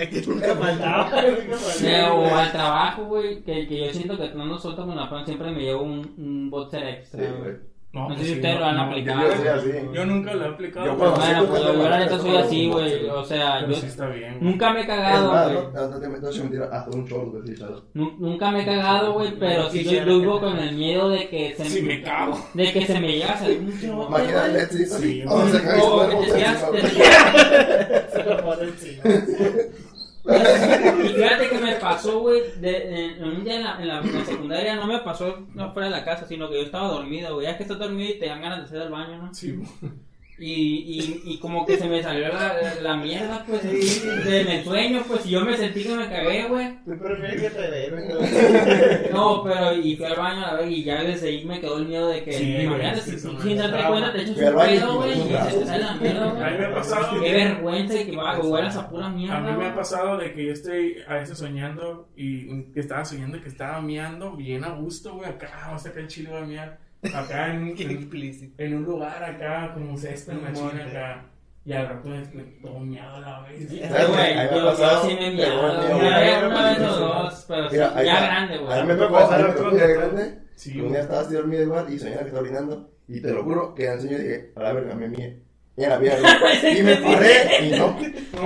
nunca faltaba, nunca faltaba. o al trabajo, güey, que, que yo siento que no nos suelto con la pan, siempre me llevo un, un boxer extra, Sí, güey. No, No sé si sí, ustedes no, lo han aplicado. Yo soy así. Yo nunca lo he aplicado. Yo cuando- Bueno, pues yo la neta soy sí, así, sí, güey, o sea, Pero yo sí está bien. güey. nunca me he Es cagado, güey. no, te no te mentira, hasta un chorro, güey, Nunca me he cagado, güey, pero sí yo, que vivo con el miedo de que se Si me cago. de que se me llega a salir un chote, Imagínate, sí, a O sobre que el te tiras- Se lo pone encima. Fíjate que me pasó, güey, en, un día en la secundaria no me pasó no fuera de la casa, sino que yo estaba dormido, güey. Ya es que estás dormido y te dan ganas de hacer el baño, ¿no? Sí, güey. Y, y, y como que se me salió la, la mierda, pues, de mi sueño, pues, y yo me sentí que me cagué, güey. Tú prefieres que te den, No, pero, y fui al baño a ver, y ya desde ahí me quedó el miedo de que, Sí, güey, imagínate, sí, si sin darte cuenta te echas un pedo, güey, y se te sale la mierda, A mí me ha güey. pasado. Qué vergüenza y que va a jugar a pura A mierda, mí me güey. ha pasado de que yo estoy a veces soñando y que estaba soñando que estaba miando bien a gusto, güey. Acá, vamos a sacar el chile voy a miar. Acá en, en, en un lugar acá, como césped, machina monte. acá. Y al rato es todo miado a la vez. Güey, Ahí me ha yo, sí me miado, una vez, una o dos, pero Mira, ya grande, güey. a mí me otro tocó de día. grande. Sí, Un día güey. estaba así dormido igual y soñaba que estaba orinando. Y te lo juro que en el sueño dije, a la verga, me mía. Y a la mía, y me paré y no.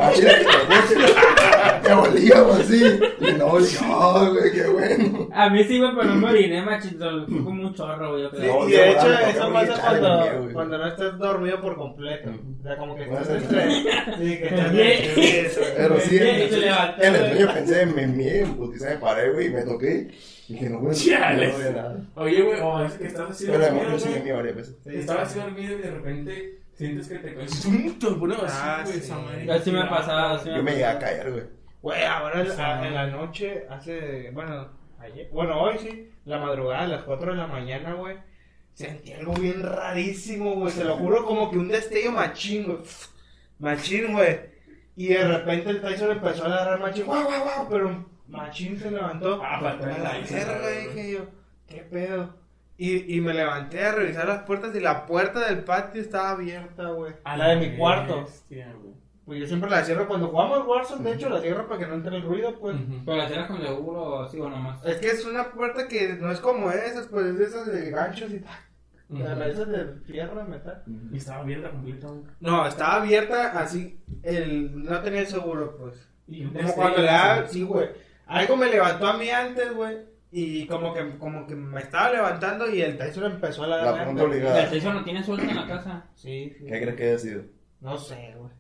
Así era que te Que olíamos así. Y no, dije, ah, güey, qué bueno. A mí sí, güey, pero no me oriné, machito, fue como un chorro, güey, yo Sí. No, y de hecho eso pasa cuando, güey. cuando no estás dormido por completo. O sea, como que estás entre... Sí, que estás Bien. Pero sí, en, el sueño pensé, me mié, putiza me paré, güey, y me toqué. Y dije, no, güey, no nada. Oye, güey, o es que estás así Pero de dormido, yo sí me mié varias veces. Estaba así dormido y de repente sientes que te caes. Pones así, Ah, güey, sí. madre. Así me ha pasado, así Yo me llegué a caer, güey. Güey, ahora en la- en la noche, hace, bueno, ayer, bueno, hoy sí, la madrugada, a las 4 de la mañana, güey, sentí algo bien rarísimo, güey, te lo juro, como que un destello machín, güey, machín, güey, y de repente el Tyson empezó a agarrar machín, guau, guau, guau, pero machín se levantó, Ah, para atrás, la verga, dije yo, qué pedo, y, y me levanté a revisar las puertas y la puerta del patio estaba abierta, güey, A la de mi cuarto, bestia, pues yo siempre la cierro cuando jugamos Warzone, de hecho la cierro para que no entre el ruido, pues. Pero la cierras con seguro, así o nomás. Es que es una puerta que no es como esas, pues es de esas de ganchos y tal. Ujú. Esas de fierro de metal. Y estaba abierta completamente. No, estaba abierta así, el, no tenía el seguro, pues. Y Como cuando le da, sí, güey. Algo me levantó a mí antes, güey. Y como que, como que me estaba levantando y el Tyson empezó a la La pregunta obligada. El Tyson no tiene suelta en la casa. Sí, sí. ¿Qué crees que haya sido? No sé, güey.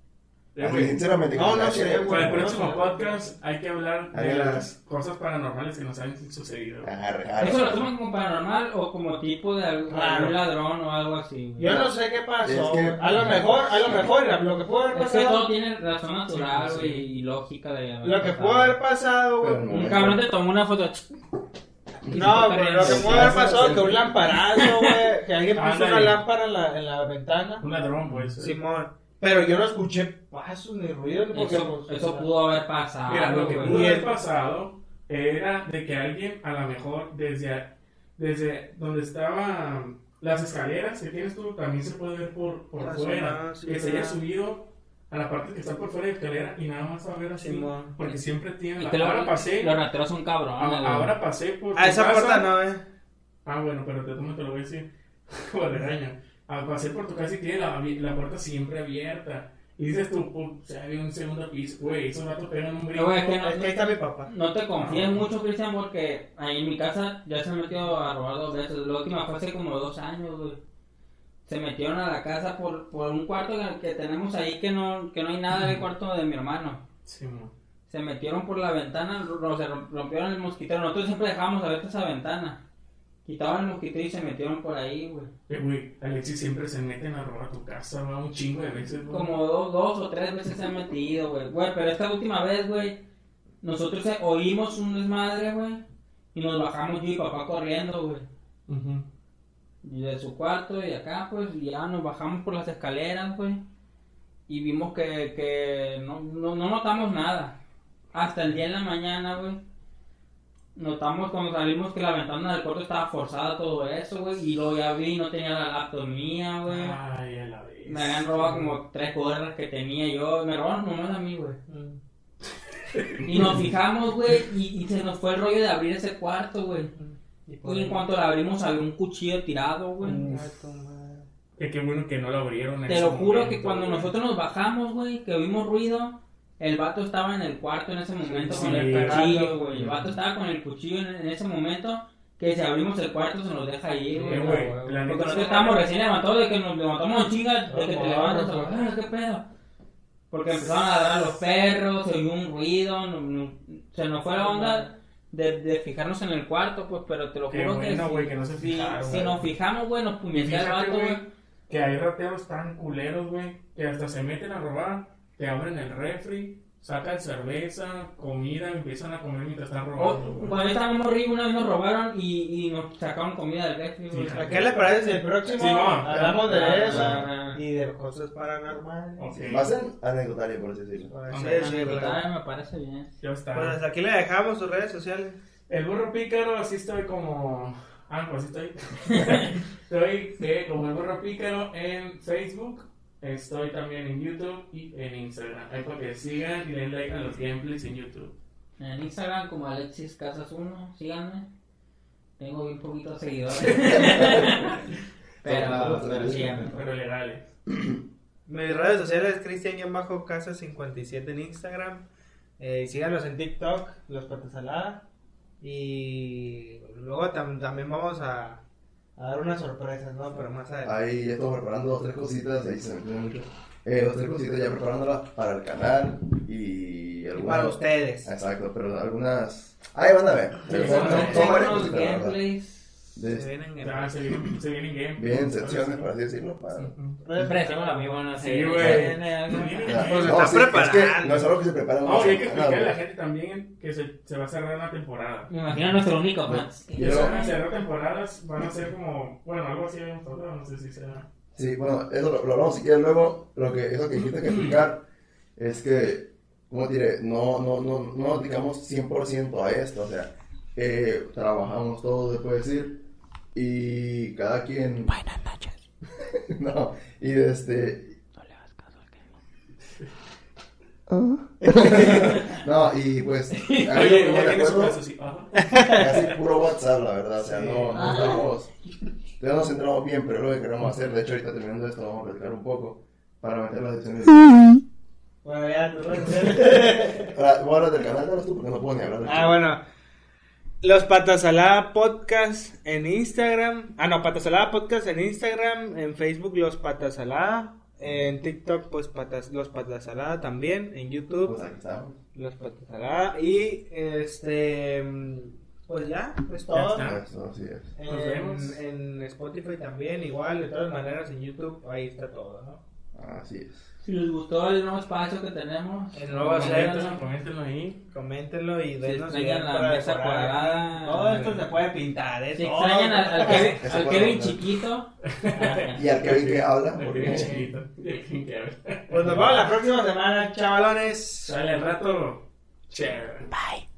Así, sinceramente, No, no güey. Para el no próximo podcast hay que hablar de las cosas paranormales que nos han sucedido. Arre, arre. ¿Eso lo toman como paranormal o como tipo de algún, ladrón o algo así? Yo no sé qué pasó. Es que- A lo mejor, a lo mejor, lo que pudo haber Es que todo pasado. tiene razón natural, Sí, sí. y lógica de haber Lo que pasado. pudo haber pasado, güey. Pero Un cabrón te tomó una foto. No, pero lo que pudo haber pasado es que un lamparazo, güey. Que alguien puso una lámpara en la, en la ventana. Un ladrón, pues. Simón. Pero yo no escuché pasos ni ruidos. Porque, Eso, pues, eso pudo haber pasado. Mira, lo que pudo haber el- pasado era de que alguien, a lo mejor, desde, desde donde estaban las escaleras que tienes tú, también se puede ver por, por Ah, fuera. sí, que sí, se haya sí. subido a la parte que está por fuera de la escalera y nada más a ver así. Simón. Porque siempre tiene Y la... lo- Ahora pasé, Los rateros son cabrones. ahora pasé por A esa casa. puerta no, eh. Ah, bueno, pero te, te lo voy a decir. Como de regaño. Ah, pasé por tu casa y tiene la, la puerta siempre abierta. Y dices tú, "Pu- o sea, había un segundo piso. Güey, esos ratos pegan un brinco. güey, es que no- Es que ahí está mi papá. No te confíes mucho, Cristian, porque ahí en mi casa ya se han metido a robar dos veces. La última fue hace como dos años, güey. Se metieron a la casa por, por un cuarto que, que tenemos ahí que no, que no hay nada del cuarto de mi hermano. Sí, mo. Se metieron por la ventana, ro- se rom- rompieron el mosquitero. Nosotros siempre dejábamos abierta esa ventana. Quitaban el mosquitero y se metieron por ahí, güey. Eh, güey, Alexis siempre se meten a robar tu casa, va un chingo de veces, güey. Como dos, dos o tres veces se han metido, güey. Güey, pero esta última vez, güey, nosotros eh, oímos un desmadre, güey. Y nos bajamos yo y papá corriendo, güey. Ujú. Y de su cuarto y acá, pues, y ya nos bajamos por las escaleras, güey. Y vimos que, que no, no, no notamos nada. Hasta el día en la mañana, güey. Notamos cuando salimos que la ventana del cuarto estaba forzada, todo eso, güey. Y luego ya vi, no tenía la laptop mía, güey. Ay, a la vez. Me habían robado como tres gorras que tenía yo. Me robaron nomás a mí, güey. Y nos fijamos, güey, y, y se nos fue el rollo de abrir ese cuarto, güey. Y en cuanto lo abrimos había un cuchillo tirado, güey. Que qué bueno que no lo abrieron. en Te ese lo juro momento, que cuando nosotros nos bajamos, güey, que oímos ruido, el vato estaba en el cuarto en ese momento Sí, con el cuchillo, güey. El vato estaba con el cuchillo en, en ese momento que si abrimos el cuarto se nos deja ir, güey. Porque nosotros no- estábamos recién levantados de que nos levantamos en chinga, de que te levantas, ah, qué pedo. Porque empezaron a ladrar los perros, se oyó un ruido, no- no- se nos fue la onda de, de fijarnos en el cuarto, pues, pero te lo Qué juro que bueno, si- que no se si, fijaron, si güey. nos fijamos, güey, nos puñetea el vato, güey, que hay rateros tan culeros, güey, que hasta se meten a robar, te abren el refri, sacan cerveza, comida, empiezan a comer mientras están robando, cuando estábamos arriba, una vez nos robaron y, y nos sacaron comida del refri. Sí, ¿A qué le parece si el próximo Sí, hablamos de Ah, eso ah, y de cosas paranormales? Ok, Va a ser anecdotario, por así decirlo. Ah, me parece bien. ya está. Pues hasta aquí le dejamos sus redes sociales. El burro pícaro, así estoy como. Ah, pues así estoy. estoy eh, como el burro pícaro en Facebook. Estoy también en YouTube y en Instagram. Ahí para que sigan y den like a los gameplays en YouTube. En Instagram como Alexis Casas 1, síganme. Tengo bien poquitos seguidores. pero, pero síganme. Pero legales. Mis redes sociales Cristian-Casa57 en Instagram. Eh, síganos en TikTok, Los Patas Salada. Y luego tam- también vamos a, a dar unas sorpresas, ¿no? Pero más adelante. Ahí ya estamos preparando dos, tres cositas, ahí se me entiende mucho. Eh, dos, tres cositas ya preparándolas para el canal y Y algunas... para ustedes. Exacto, pero algunas... Ahí van a ver. Pero son, son- son varias cositas, gameplays. De- Se vienen en- Ya, se vienen, se vienen game. bien, secciones, por así decirlo. Para... Impresión, amigo. Bueno, Sí, güey. Pues No, está sí, es que no es algo que se prepara No, y hay que explicarle a la gente también que se, se va a cerrar una temporada. Me imagino nuestro único fan. Y luego- se van a cerrar temporadas, van a ser como, bueno, algo así habíamos hablado, no sé si sea. Sí, bueno, eso lo, lo hablamos si quieres luego. Lo que, eso que dijiste que explicar es que, como diré, no, no, no, no nos dedicamos 100% a esto. O sea, eh, trabajamos todos, se puede decir, y cada quien. Buenas noches. no, y este. No le hagas caso al que No, y pues. lo Oye, que ya su caso, sí. Casi puro WhatsApp, la verdad. O sea, Sí. no, no Ah. estamos. Todavía nos centramos bien, pero es lo que queremos hacer. De hecho, ahorita terminando esto, vamos a platicar un poco para meter las ediciones. Bueno, ya, tú Ahora, voy a hablar del canal, tú, porque no puedo ni hablar Ah, bueno. Los Patasalada Podcast en Instagram. Ah, no, Patasalada Podcast en Instagram. En Facebook, Los Patasalada. En TikTok, pues patas, Los Patasalada también. En YouTube, Pues. Los Patasalada. Y este. Pues ya, es todo. está. Eso, así es. Nos vemos. En Spotify también, igual. De todas maneras, en YouTube, ahí está todo, ¿no? Así es. Si les gustó el nuevo espacio que tenemos, El nuevo. Coméntenlo, coméntenlo ahí. Coméntenlo y Si denos extrañan ideas la mesa decorar. cuadrada. Todo esto se puede pintar, ¿eh? si extrañan al, al Kevin, al Kevin chiquito, Y al Kevin que habla, El porque bien chiquito. El. Pues nos vemos la próxima semana, chavalones. Sale al rato. Chévere. bye.